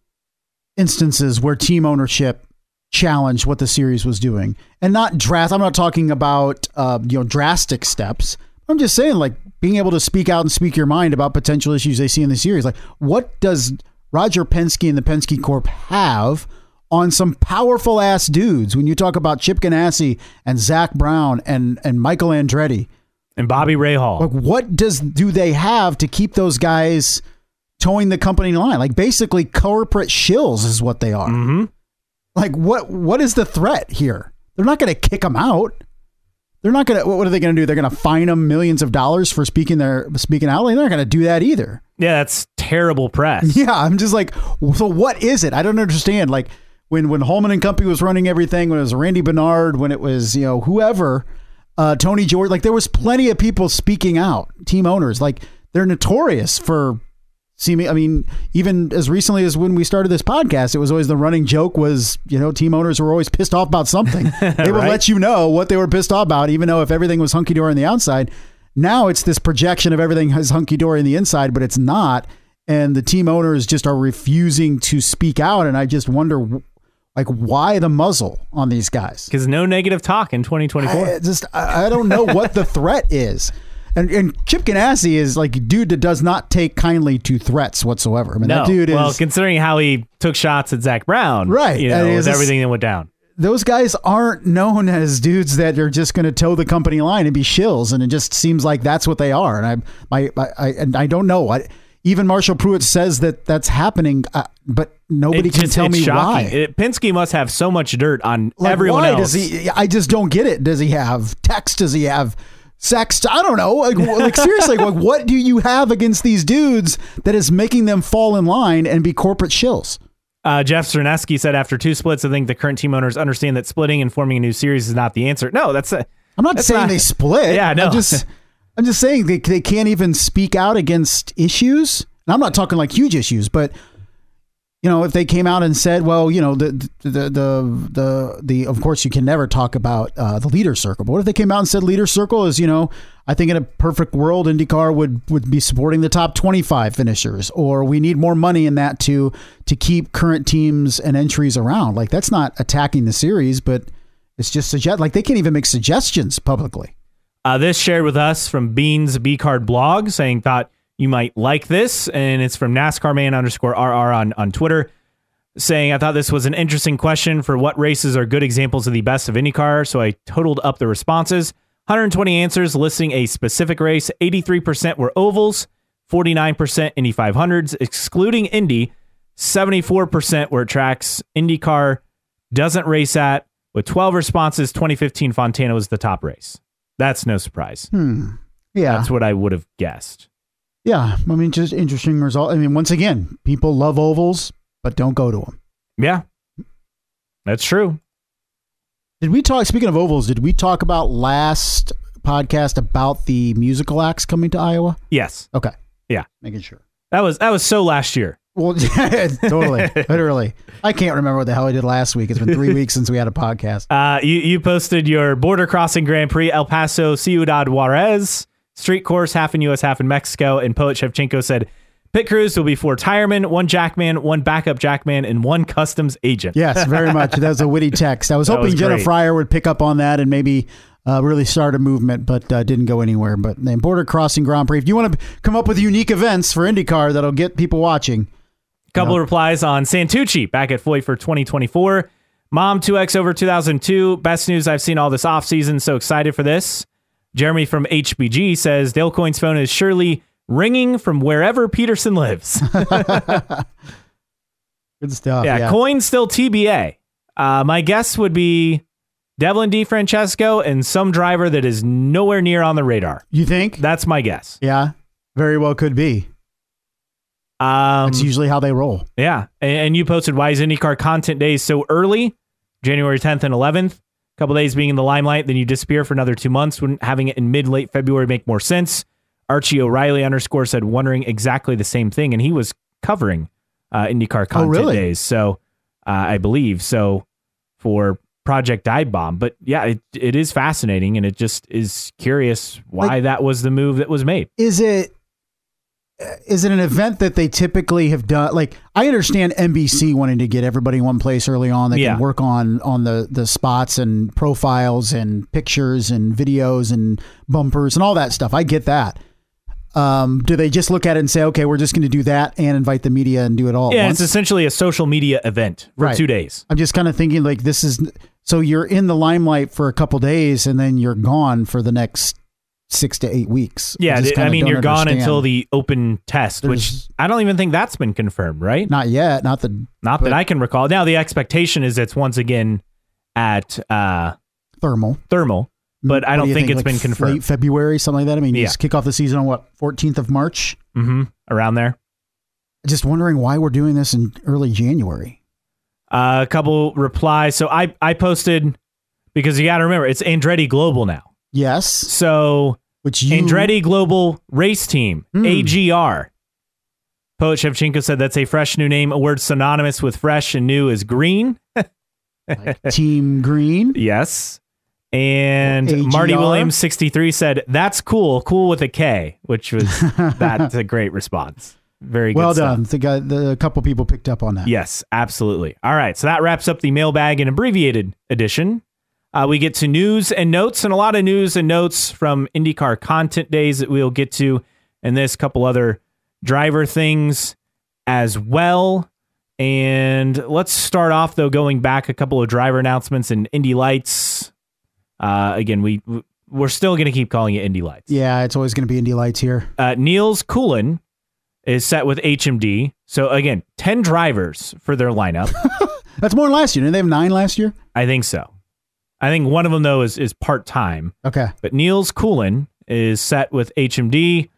instances where team ownership challenged what the series was doing, and not drast. I'm not talking about uh, you know drastic steps. I'm just saying, like being able to speak out and speak your mind about potential issues they see in the series. Like, what does Roger Penske and the Penske Corp have? On some powerful ass dudes, when you talk about Chip Ganassi and Zak Brown and and Michael Andretti, And Bobby Rahal. like what does do they have to keep those guys towing the company line? Like basically corporate shills is what they are. hmm Like what what is the threat here? They're not going to kick them out. They're not going to. What are they going to do? They're going to fine them millions of dollars for speaking their speaking out. They're not going to do that either. Yeah, that's terrible press. Yeah, I'm just like, so what is it? I don't understand. Like when when Hulman and Company was running everything, when it was Randy Bernard, when it was you know whoever, uh, Tony George, like there was plenty of people speaking out, team owners, like they're notorious for seeming. I mean, even as recently as when we started this podcast, it was always the running joke was you know team owners were always pissed off about something. they would Right. let you know what they were pissed off about, even though if everything was hunky dory on the outside. Now it's this projection of everything is hunky dory on the inside, but it's not and the team owners just are refusing to speak out and i just wonder like why the muzzle on these guys Because no negative talk in 2024. I just I don't know what the threat is and and chip ganassi is like a dude that does not take kindly to threats whatsoever i mean no. that dude is well, considering how he took shots at Zak Brown, Right. You know, with everything that went down. those guys aren't known as dudes that are just going to toe the company line and be shills, and it just seems like that's what they are. And I, my, I, I and I don't know. I, even Marshall Pruitt says that that's happening, uh, but nobody can tell me shocking. why. It, Penske must have so much dirt on Like, everyone why else. Does he? I just don't get it. Does he have text? Does he have sex? I don't know. Like, like seriously, like what do you have against these dudes that is making them fall in line and be corporate shills? Uh, Jeff Cerneski said after two splits, I think the current team owners understand that splitting and forming a new series is not the answer. No, that's I'm not saying not- they split. Yeah, no. I'm just, I'm just saying they, they can't even speak out against issues. And I'm not talking like huge issues, but you know, if they came out and said, well, you know, the the the the, the, of course you can never talk about uh, the leader circle. But what if they came out and said leader circle is, you know, I think in a perfect world, IndyCar would would be supporting the top 25 finishers, or we need more money in that to to keep current teams and entries around. Like that's not attacking the series, but it's just suggest like they can't even make suggestions publicly. Uh, this shared with us from Beans B Card blog saying thought you might like this, and it's from NASCAR man underscore RR on, on Twitter saying I thought this was an interesting question for what races are good examples of the best of IndyCar. So I totaled up the responses. 120 answers listing a specific race. 83% were ovals, 49% Indy 500s, excluding Indy. 74% were tracks IndyCar doesn't race at. With 12 responses, 2015 Fontana was the top race. That's no surprise. Hmm. Yeah. That's what I would have guessed. Yeah. I mean, just interesting result. I mean, once again, people love ovals, but don't go to them. Yeah, that's true. Did we talk? Speaking of ovals, did we talk about last podcast about the musical acts coming to Iowa? Yes. Okay. Yeah. Making sure. That was that was so last year. Well, totally, literally. I can't remember what the hell I did last week. It's been three weeks since we had a podcast. Uh, you you posted your border crossing Grand Prix El Paso Ciudad Juarez street course, half in U.S., half in Mexico, and Poet Shevchenko said pit crews will be four tiremen, one jackman, one backup jackman, and one customs agent. Yes, very much. That was a witty text. I was That hoping was Jenna great. Fryer would pick up on that and maybe uh, really start a movement, but uh, didn't go anywhere. But then Border Crossing Grand Prix. If you want to come up with unique events for IndyCar that'll get people watching, Couple of replies on Santucci back at Foyt for 2024. Mom 2X over 2002. Best news I've seen all this offseason. So excited for this. Jeremy from HBG says Dale Coyne's phone is surely ringing from wherever Pedersen lives. good stuff. yeah, Yeah, Coyne still TBA. Uh, my guess would be Devlin DeFrancesco and some driver that is nowhere near on the radar. you think? That's my guess. yeah, very well could be. Um, That's usually how they roll. Yeah. And, and you posted why is IndyCar content days so early? January 10th and 11th. Couple days being in the limelight, then you disappear for another two months. Wouldn't having it in mid late February make more sense? Archie O'Reilly underscore said wondering exactly the same thing, and he was covering uh, IndyCar content Oh, really? days. So uh, I believe so for Project Dive Bomb. But yeah, it, it is fascinating, and it just is curious why Like- that was the move that was made. Is it? Is it an event that they typically have done? Like, I understand NBC wanting to get everybody in one place early on. They Yeah. can work on on the the spots and profiles and pictures and videos and bumpers and all that stuff. I get that. Um, do they just look at it and say, okay, we're just going to do that and invite the media and do it all? Yeah, it's essentially a social media event for Right. two days. I'm just kind of thinking like this is so you're in the limelight for a couple days and then you're gone for the next six to eight weeks. Yeah, just I mean, you're gone until the open test, which I don't even think that's been confirmed, right? not yet, not the Not that I can recall. Now, the expectation is it's once again at uh, thermal. Thermal, but I don't do you think, it's like been confirmed. Late February, something like that. I mean, you Yeah. just kick off the season on what 14th of March. hmm Around there. Just wondering why we're doing this in early January. Uh, a couple replies. So I, I posted because you got to remember it's Andretti Global now. Yes, So which you Andretti Global Race Team, Hmm. AGR. Poet Shevchenko said that's a fresh new name. A word synonymous with fresh and new is green. Team Green. Yes. And AGR? Marty Williams 63 said, That's cool, cool with a K, which was that's a great response. Very good. Well stuff. done. The guy, the a couple people picked up on that. Yes, absolutely. All right. So that wraps up the mailbag and abbreviated edition. Uh, we get to news and notes, and a lot of news and notes from IndyCar content days that we'll get to, and this couple other driver things as well. And let's start off though, going back a couple of driver announcements and Indy Lights. Uh, again, we we're still going to keep calling it Indy Lights. Yeah, it's always going to be Indy Lights here. Uh, Niels Koolen is set with HMD. So again, ten drivers for their lineup. That's more than last year. Didn't they have nine last year? I think so. I think one of them though is is part time. Okay. But Niels Koolen is set with HMD.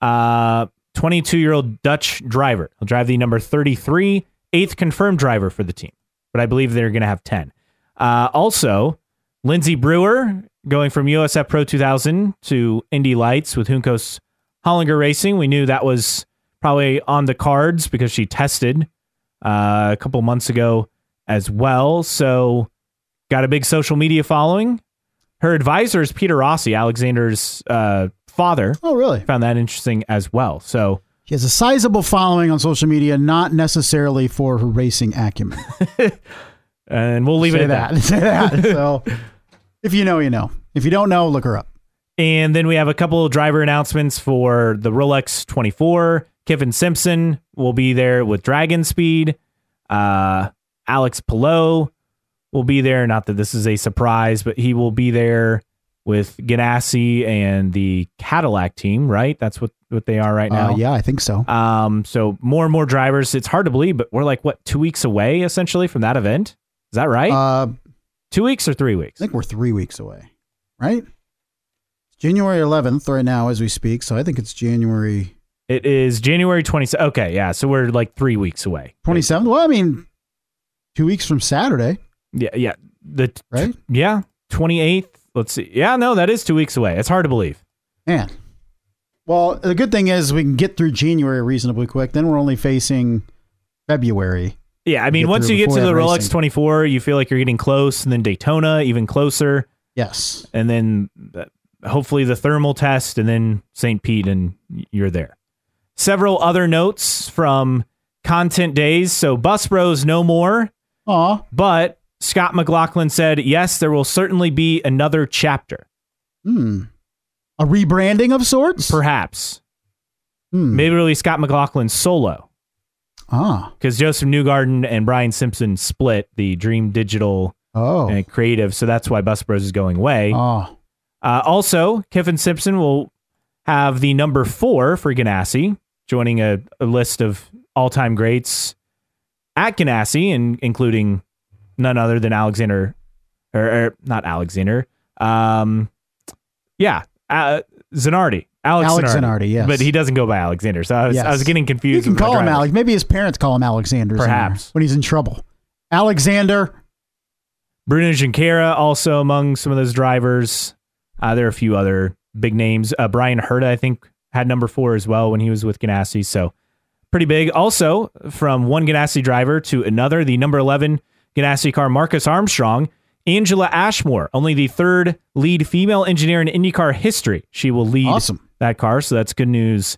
Uh, 22 year old Dutch driver. He'll drive the number 33, eighth confirmed driver for the team. But I believe they're going to have 10. Uh, also, Lindsay Brewer going from USF Pro 2000 to Indy Lights with Juncos Hollinger Racing. We knew that was probably on the cards because she tested uh, a couple months ago as well. So, got a big social media following. Her advisor is Peter Rossi, Alexander's uh, father. Oh, really? Found that interesting as well. So, She has a sizable following on social media, not necessarily for her racing acumen. and we'll leave Say it at that. Say that. so, if you know, you know. If you don't know, look her up. And then we have a couple of driver announcements for the Rolex 24. Kiffin Simpson will be there with Dragon Speed. Uh, Alex Palou will be there. Not that this is a surprise, but he will be there with Ganassi and the Cadillac team, right? That's what, what they are right now. Uh, yeah, I think so. Um, so more and more drivers. It's hard to believe, but we're like what two weeks away essentially from that event. Is that right? Uh, two weeks or three weeks? I think we're three weeks away, right? It's January 11th right now as we speak. So I think it's January It is January 20th. Okay, yeah. So we're like three weeks away. 27th. Well, I mean, two weeks from Saturday. Yeah, yeah. the Right? yeah, 28th. Let's see. Yeah, no, that is two weeks away. It's hard to believe. Man. Well, the good thing is we can get through January reasonably quick. Then we're only facing February. Yeah, I mean, Get once you get to the Rolex racing. 24, you feel like you're getting close, and then Daytona even closer, Yes. and then uh, hopefully the thermal test, and then St. Pete, and you're there. Several other notes from content days. So Bus Bros no more, Aw. but Scott McLaughlin said yes, there will certainly be another chapter, Hmm. A rebranding of sorts? perhaps. Hmm. Maybe really Scott McLaughlin solo. Ah. because Josef Newgarden and Brian Simpson split the Dream Digital Oh. and Creative, so that's why Bus Bros is going away. Oh. Uh, also, Kiffin Simpson will have the number four for Ganassi, joining a, a list of all-time greats at Ganassi, and including none other than Alexander, or, or not Alexander, um, yeah, uh, Zanardi, Alex, Alex Zanardi, Zanardi, yes. but he doesn't go by Alexander, so I was, I was Yes. getting You confused. can call him. Alex. Maybe his parents call him Alexander. Perhaps. when he's in trouble. Alexander. Bruno Junqueira also among some of those drivers. Uh, there are a few other big names. Uh, Bryan Herta, I think, had number four as well when he was with Ganassi. So pretty big. Also, from one Ganassi driver to another, the number 11 Ganassi car, Marcus Armstrong. Angela Ashmore, only the third lead female engineer in IndyCar history. She will lead Awesome. that car. So that's good news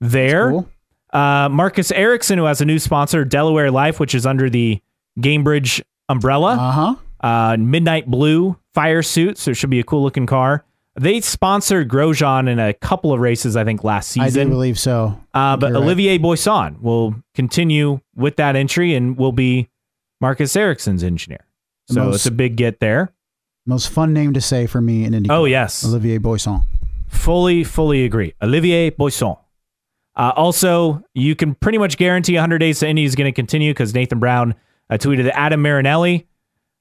there. Cool. Uh, Marcus Ericsson, who has a new sponsor, Delaware Life, which is under the Gainbridge umbrella Uh huh. uh, midnight blue fire suit, so it should be a cool looking car. They sponsored Grosjean in a couple of races, I think, last season. I do believe so. uh, but you're right. Olivier Boisson will continue with that entry and will be Marcus Ericsson's engineer. So most- it's a big get there. Most fun name to say for me in Indy. Oh, yes. Olivier Boisson. Fully, fully agree. Olivier Boisson. Uh, also, you can pretty much guarantee 100 Days to Indy is going to continue because Nathan Brown uh, tweeted that Adam Marinelli,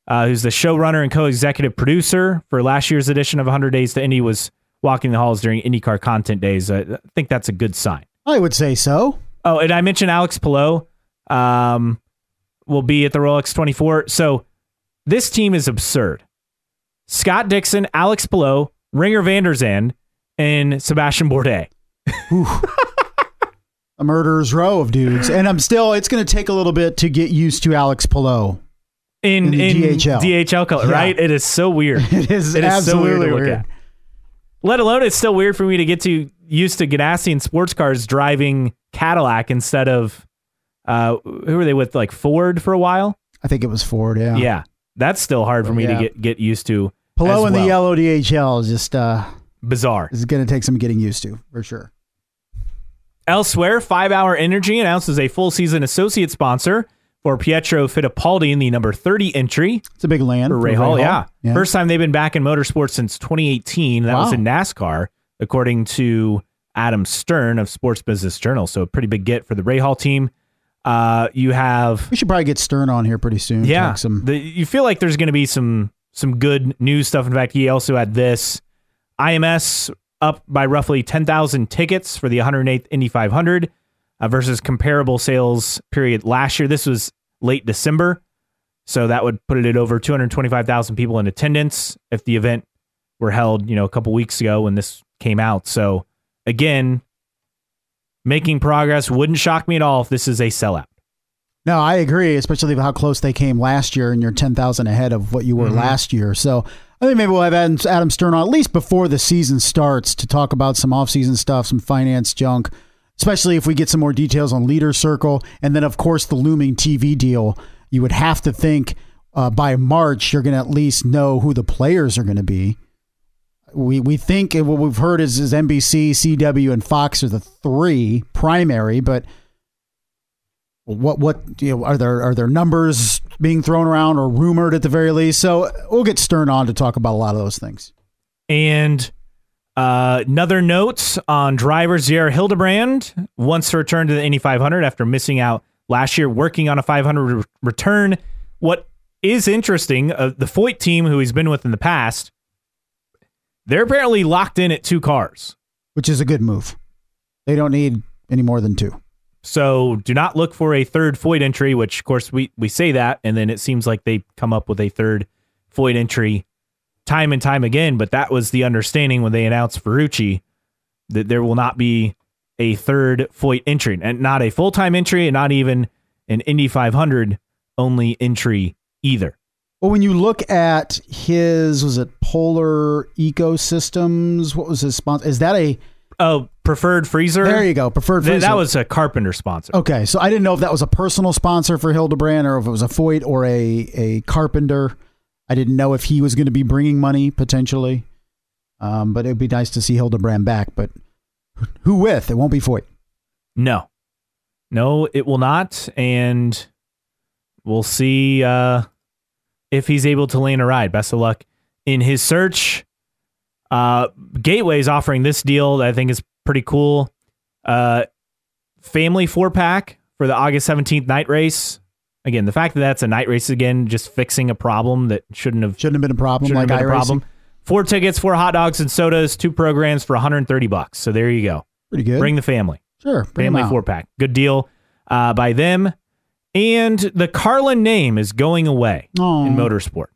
uh, who's the showrunner and co-executive producer for last year's edition of 100 Days to Indy, was walking the halls during IndyCar Content Days. Uh, I think that's a good sign. I would say so. Oh, and I mentioned Alex Palou um, will be at the Rolex 24. So this team is absurd. Scott Dixon, Alex Palou, Ringer Vanderzand, and Sebastian Bourdais. A murderer's row of dudes. And I'm still, it's going to take a little bit to get used to Alex Palou. in, In in DHL. DHL color, Yeah. right? It is so weird. It is It is so absolutely weird to look weird. at. Let alone it's still weird for me to get to used to Ganassi and sports cars driving Cadillac instead of uh, who were they with like Ford for a while? I think it was Ford, yeah. Yeah, that's still hard for me Yeah. to get get used to. Palou in well. the yellow DHL is just, uh, Bizarre. is going to take some getting used to, for sure. Elsewhere, Five Hour Energy announces a full season associate sponsor for Pietro Fittipaldi in the number 30 entry It's a big land. for for Rahal. Yeah. yeah. First time they've been back in motorsports since 2018. That was in NASCAR, according to Adam Stern of Sports Business Journal. So a pretty big get for the Rahal team. Uh, you have We should probably get Stern on here pretty soon. yeah, Some, the, you feel like there's going to be some some good news stuff. In fact, he also had this IMS up by roughly 10,000 tickets for the 108th Indy 500 uh, versus comparable sales period last year. This was late December, so that would put it at over 225,000 people in attendance if the event were held, you know, a couple weeks ago when this came out. So again, making progress wouldn't shock me at all if this is a sellout. No, I agree, especially with how close they came last year, and you're ten thousand ahead of what you were Mhm. last year. So I think maybe we'll have Adam, Adam Stern on at least before the season starts to talk about some off-season stuff, some finance junk, especially if we get some more details on Leader Circle, and then of course the looming TV deal. You would have to think uh, by March you're going to at least know who the players are going to be. We we think what we've heard is, is NBC, CW, and Fox are the three primary, but what what you know, are there are there numbers being thrown around or rumored at the very least? So we'll get Stern on to talk about a lot of those things. And uh, another note on driver JR Hildebrand wants to return to the Indy 500 after missing out last year, working on a 500 re- return. What is interesting, uh, the Foyt team, who he's been with in the past, they're apparently locked in at two cars. which is a good move. They don't need any more than two. So do not look for a third Foyt entry, which of course we, we say that, and then it seems like they come up with a third Foyt entry time and time again, but that was the understanding when they announced Ferrucci that there will not be a third Foyt entry and not a full time entry and not even an Indy 500 only entry either. Well, when you look at his, was it Polar Ecosystems? What was his sponsor? Is that a Oh, preferred freezer. There you go. Preferred Th- freezer. that was a Carpenter sponsor. okay. So I didn't know if that was a personal sponsor for Hildebrand or if it was a Foyt or a a Carpenter. I didn't know if he was going to be bringing money potentially. Um, but it'd be nice to see Hildebrand back. But who with? It won't be Foyt. No, no, it will not, and we'll see uh, if he's able to land a ride. Best of luck in his search. Uh, Gateway's offering this deal that I think is pretty cool. Uh, family four pack for the August 17th night race. Again, the fact that that's a night race again, just fixing a problem that shouldn't have Shouldn't have been a problem. shouldn't like been a problem. Four tickets, four hot dogs and sodas, two programs for 130 bucks. So there you go. Pretty good. Bring the family sure. Family four pack. Good deal uh, by them. And the Carlin name is going away Aw. in motorsport.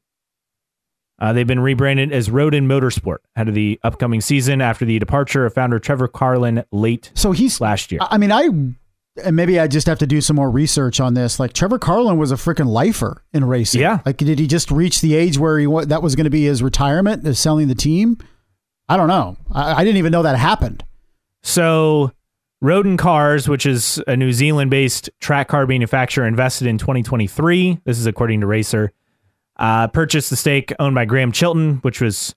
Uh, they've been rebranded as Rodin Motorsport ahead of the upcoming season after the departure of founder Trevor Carlin late So he's last year. I I mean, I and maybe I just have to do some more research on this. Like Trevor Carlin was a freaking lifer in racing. Yeah. Like, did he just reach the age where he that was going to be his retirement, is selling the team? I don't know. I, I didn't even know that happened. So, Rodin Cars, which is a New Zealand based track car manufacturer, invested in 2023. This is according to Racer. Uh, purchased the stake owned by Graham Chilton, which was,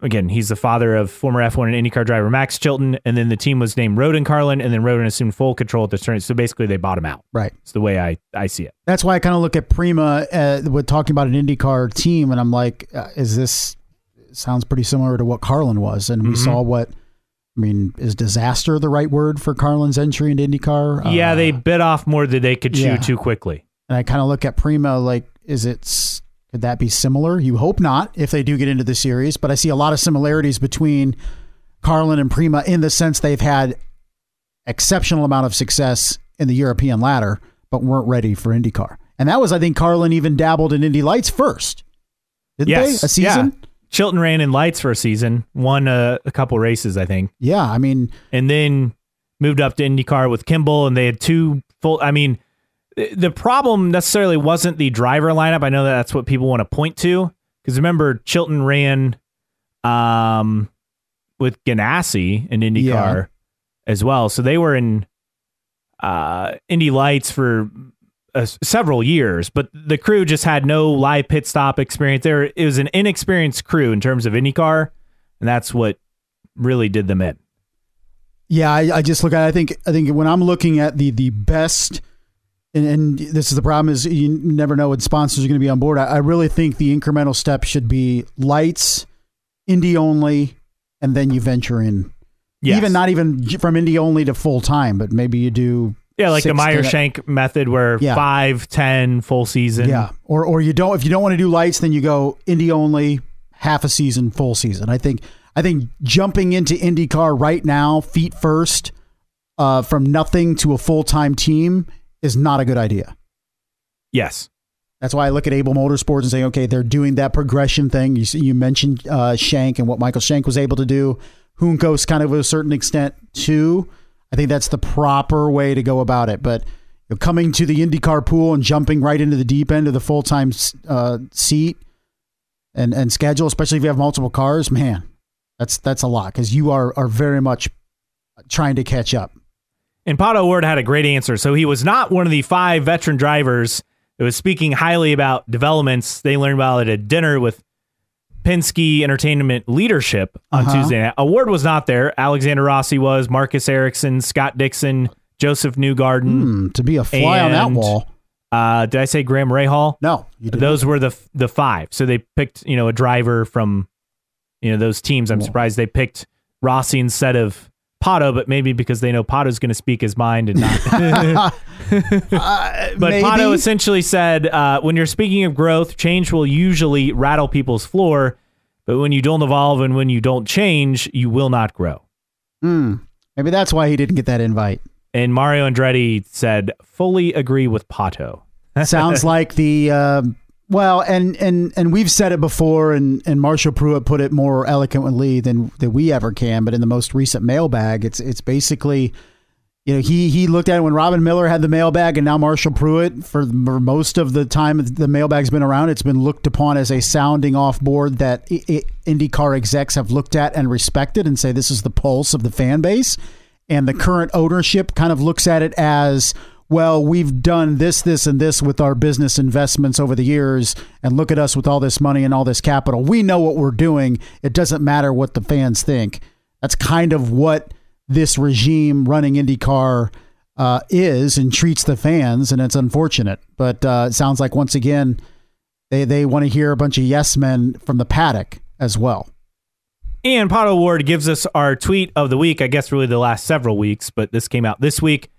again, he's the father of former F1 and IndyCar driver Max Chilton. And then the team was named Rodin Carlin, and then Rodin assumed full control at the turn. So basically, they bought him out. Right. It's the way I, I see it. That's why I kind of look at Prema uh, with talking about an IndyCar team, and I'm like, uh, is this sounds pretty similar to what Carlin was? And we Mhm. saw what. I mean, is disaster the right word for Carlin's entry into IndyCar? yeah, Uh, they bit off more than they could chew yeah. too quickly. And I kind of look at Prema like, is it could that be similar? You hope not if they do get into the series, but I see a lot of similarities between Carlin and Prema in the sense they've had exceptional amount of success in the European ladder, but weren't ready for IndyCar. And that was, I think, Carlin even dabbled in Indy Lights first, didn't Yes, they? A season? yeah. Chilton ran in lights for a season, won a, a couple races, I think. Yeah, I mean, and then moved up to IndyCar with Kimball, and they had two full. I mean, the problem necessarily wasn't the driver lineup. I know that that's what people want to point to because remember Chilton ran um, with Ganassi in IndyCar Yeah. as well, so they were in uh, Indy Lights for uh, several years, but the crew just had no live pit stop experience. There, it was an inexperienced crew in terms of IndyCar, and that's what really did them in. Yeah, I, I just look at. I think I think when I'm looking at the the best, and, and this is the problem is you never know when sponsors are going to be on board. I, I really think the incremental step should be lights, indie only, and then you venture in. Yes. Even not even from indie only to full time, but maybe you do. Yeah, like the Meyer Shank method where Yeah. five, ten, full season. Yeah, or or you don't if you don't want to do lights, then you go indie only, half a season, full season. I think I think jumping into IndyCar right now, feet first, uh, from nothing to a full time team is not a good idea. Yes. That's why I look at Abel Motorsports and say, okay, they're doing that progression thing. You see, you mentioned uh, Shank and what Michael Shank was able to do. Juncos kind of to a certain extent too. I think that's the proper way to go about it. But you know, coming to the IndyCar pool and jumping right into the deep end of the full time uh, seat and and schedule, especially if you have multiple cars, man, that's that's a lot because you are are very much trying to catch up. And Pato O'Ward had a great answer. So he was not one of the five veteran drivers that was speaking highly about developments they learned about at a dinner with Penske Entertainment leadership on Uh-huh. Tuesday night. O'Ward was not there. Alexander Rossi was, Marcus Ericsson, Scott Dixon, Josef Newgarden. Hmm, to be a fly on that wall. Uh, did I say Graham Rahal? No, Those were the the five. So they picked, you know, a driver from, you know, those teams. I'm surprised they picked Rossi instead of Pato, but maybe because they know Pato's going to speak his mind and not. Uh, but maybe. Pato essentially said, uh, when you're speaking of growth, change will usually rattle people's floor, but when you don't evolve and when you don't change, you will not grow. Hmm. Maybe that's why he didn't get that invite. And Mario Andretti said, fully agree with Pato. Sounds like the uh, Well, and and and we've said it before, and and Marshall Pruitt put it more eloquently than than we ever can. But in the most recent mailbag, it's it's basically, you know, he he looked at it when Robin Miller had the mailbag, and now Marshall Pruitt for most of the time the mailbag's been around, it's been looked upon as a sounding off board that I- I- IndyCar execs have looked at and respected, and say this is the pulse of the fan base, and the current ownership kind of looks at it as well, we've done this, this, and this with our business investments over the years, and look at us with all this money and all this capital. We know what we're doing. It doesn't matter what the fans think. That's kind of what this regime running IndyCar uh, is and treats the fans, and it's unfortunate. But uh, it sounds like once again they they want to hear a bunch of yes men from the paddock as well. And Pato O'Ward gives us our tweet of the week. I guess really the last several weeks, but this came out this week.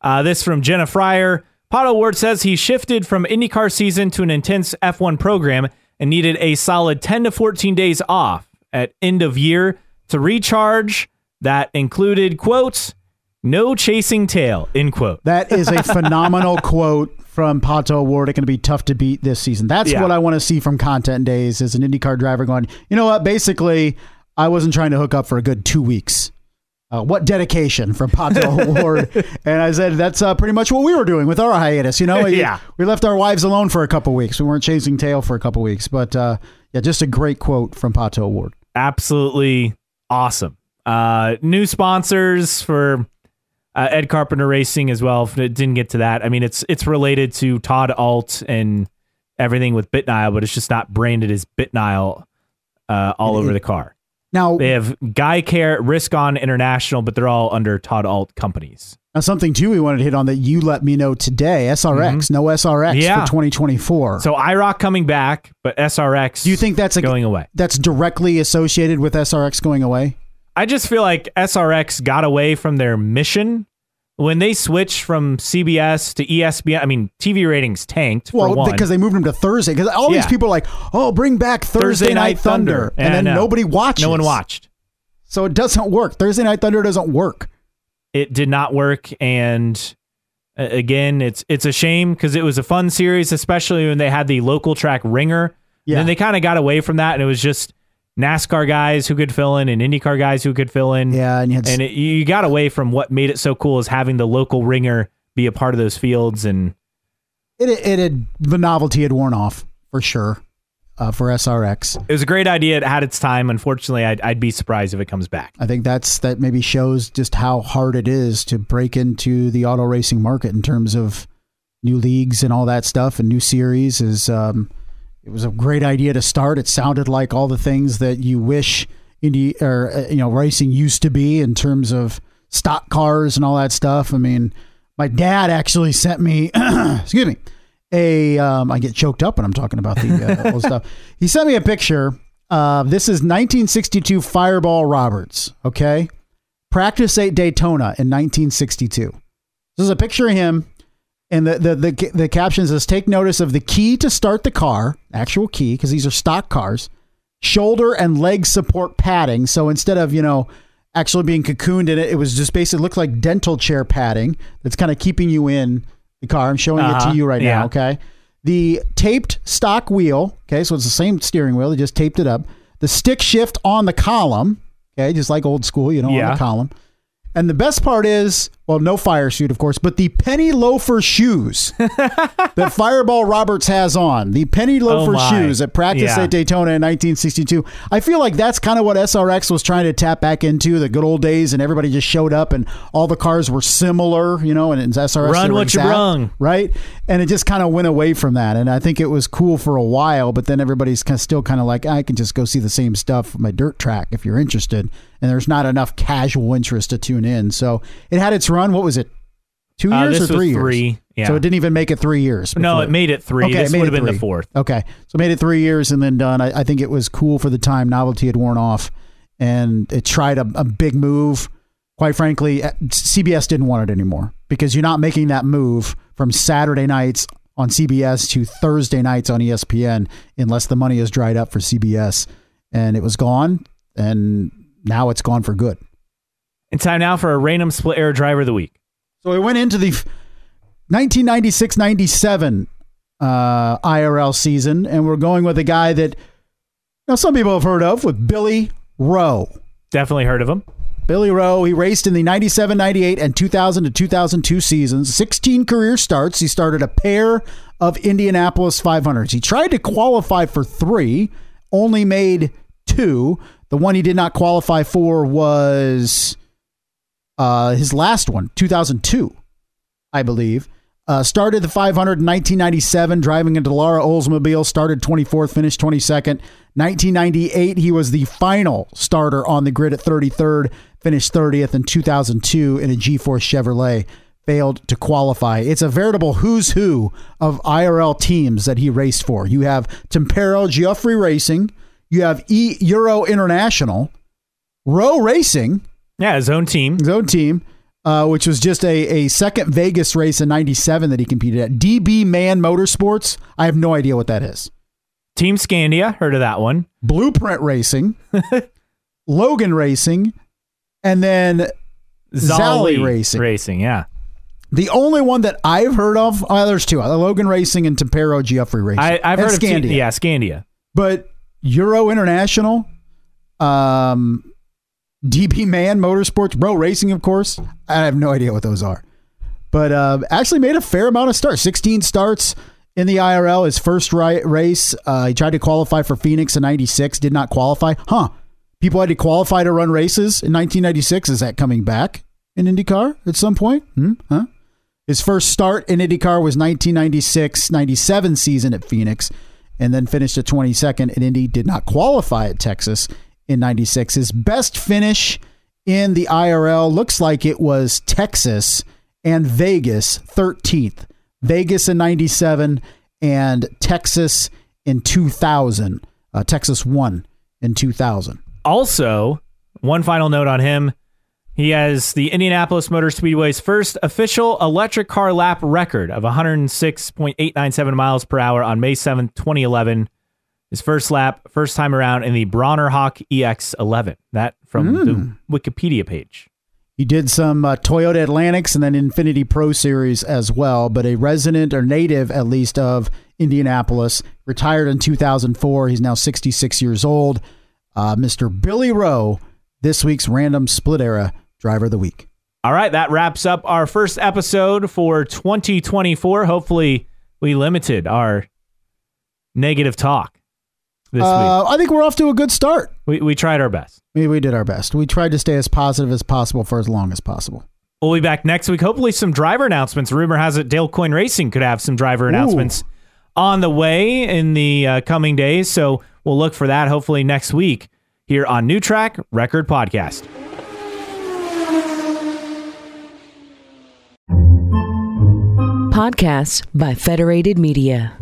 Uh, this from Jenna Fryer. Pato O'Ward says he shifted from IndyCar season to an intense F1 program and needed a solid 10 to 14 days off at end of year to recharge. That included quotes, no chasing tail, end quote. That is a phenomenal quote from Pato O'Ward. It's going to be tough to beat this season. That's Yeah. what I want to see from content days as an IndyCar driver going, you know what? Basically, I wasn't trying to hook up for a good two weeks. Uh, what dedication from Pato O'Ward. And I said, that's uh, pretty much what we were doing with our hiatus. You know, Yeah. we left our wives alone for a couple weeks. We weren't chasing tail for a couple weeks. But uh, yeah, just a great quote from Pato O'Ward. absolutely awesome. Uh, new sponsors for uh, Ed Carpenter Racing as well. It didn't get to that. I mean, it's it's related to Todd Ault and everything with BitNile, but it's just not branded as BitNile uh, all over the car. Now, They have Guy Care, Risk On International, but they're all under Todd Ault companies. Now, something too we wanted to hit on that you let me know today SRX, no SRX Mm-hmm. Yeah. for 2024. So IROC coming back, but SRX. Do you think that's going away? that's directly associated with SRX going away? I just feel like SRX got away from their mission when they switched from CBS to ESPN. I mean, TV ratings tanked for Well, because they moved them to Thursday. Because all these people are like, "Oh, bring back Thursday, Night Thunder,", Yeah, and then know. nobody watched. no one watched. so it doesn't work. Thursday Night Thunder doesn't work. It did not work, and uh, again, it's it's a shame because it was a fun series, especially when they had the local track ringer. Yeah. Then they kind of got away from that, and it was just NASCAR guys who could fill in and IndyCar guys who could fill in. Yeah, and you and it, you got away from what made it so cool is having the local ringer be a part of those fields and it, it had the novelty had worn off for sure uh, for SRX. it was a great idea it had its time unfortunately I'd, I'd be surprised if it comes back I think that's that maybe shows just how hard it is to break into the auto racing market in terms of new leagues and all that stuff and new series is um, it was a great idea to start. It sounded like all the things that you wish Indy or uh, you know racing used to be in terms of stock cars and all that stuff. I mean, my dad actually sent me excuse me a um, I get choked up when I'm talking about the uh, old stuff. He sent me a picture. Uh, this is 1962 Fireball Roberts. Okay, practice at Daytona in 1962. This is a picture of him, and the the the, the caption says, "Take notice of the key to start the car, actual key, because these are stock cars, shoulder and leg support padding. So instead of you know." Actually, being cocooned in it, it was just basically looked like dental chair padding that's kind of keeping you in the car. I'm showing it Uh-huh, to you right yeah. now. Okay. The taped stock wheel. Okay. So it's the same steering wheel. They just taped it up. The stick shift on the column. Okay. Just like old school, you know, on Yeah. the column. And the best part is, well, no fire suit, of course, but the penny loafer shoes that Fireball Roberts has on. The penny oh, loafer Oh shoes at practice Yeah. at Daytona in 1962. I feel like that's kind of what SRX was trying to tap back into the good old days, and everybody just showed up, and all the cars were similar, you know, and in SRX Run what you exact, brung. right? And it just kind of went away from that, and I think it was cool for a while, but then everybody's kind of still kind of like, I can just go see the same stuff on my dirt track if you're interested, and there's not enough casual interest to tune in. So it had its run. What was it? Two Uh, years this or three years? three, yeah. So it didn't even make it three years. no it made it three Okay, this would have been the fourth Okay, so made it three years and then done. I, I think it was cool for the time. Novelty had worn off, and it tried a, a big move. Quite frankly, eh, CBS didn't want it anymore because you're not making that move from Saturday nights on CBS to Thursday nights on ESPN unless the money is dried up for CBS. And it was gone, and now it's gone for good. And time now for a random split air driver of the week So we went into the 1996 97 uh, IRL season, and we're going with a guy that now some people have heard of with Billy Roe. Definitely heard of him. Billy Roe, he raced in the 97, 98, and 2000 to 2002 seasons. 16 career starts. He started a pair of Indianapolis 500s. He tried to qualify for three, only made two. The one he did not qualify for was uh, his last one, 2002, I believe. Uh, started the 500 in 1997, driving a Dallara Oldsmobile. Started 24th, finished 22nd. 1998, he was the final starter on the grid at 33rd, finished 30th in 2002 in a G4 Chevrolet. Failed to qualify. It's a veritable who's who of IRL teams that he raced for. You have Tempero-Giuffre Racing. You have e Euro International, Roe Racing, Yeah, his own team. his own team, uh, which was just a, a second Vegas race in 97 that he competed at. DB Man Motorsports. I have no idea what that is. Team Scandia. Heard of that one. Blueprint Racing, Logan Racing, and then Zally Racing. Racing, yeah. the only one that I've heard of, oh, there's two, uh, Logan Racing and Tempero-Giuffre Racing. I, I've And heard of Scandia. Yeah, Scandia. But Euro International, um, DB Man Motorsports, Bro Racing, of course. I have no idea what those are. But uh, actually made a fair amount of starts. 16 starts in the IRL. His first race, uh, he tried to qualify for Phoenix in 96, did not qualify. Huh. People had to qualify to run races in 1996. Is that coming back in IndyCar at some point? Hmm? Huh? His first start in IndyCar was 1996 97 season at Phoenix, and then finished at 22nd in Indy. Did not qualify at Texas in 96. His best finish in the IRL looks like it was Texas and Vegas 13th. Vegas in 97 and Texas in 2000. Uh, Texas won in 2000. Also, one final note on him. He has the Indianapolis Motor Speedway's first official electric car lap record of 106.897 miles per hour on May 7th, 2011. His first lap, first time around in the Bronner Hawk EX11. That from the Wikipedia page. He did some uh, Toyota Atlantics and then Infiniti Pro Series as well, but a resident or native, at least, of Indianapolis. Retired in 2004. He's now 66 years old. Uh, Mr. Billy Roe, this week's random split era driver of the week. All right, that wraps up our first episode for 2024. Hopefully, we limited our negative talk this Uh, I think we're off to a good start. We, we tried our best. We, we did our best. We tried to stay as positive as possible for as long as possible. We'll be back next week. Hopefully, some driver announcements. Rumor has it Dale Coyne Racing could have some driver announcements on the way in the uh, coming days. So we'll look for that hopefully next week here on New Track Record Podcast. Podcasts by Federated Media.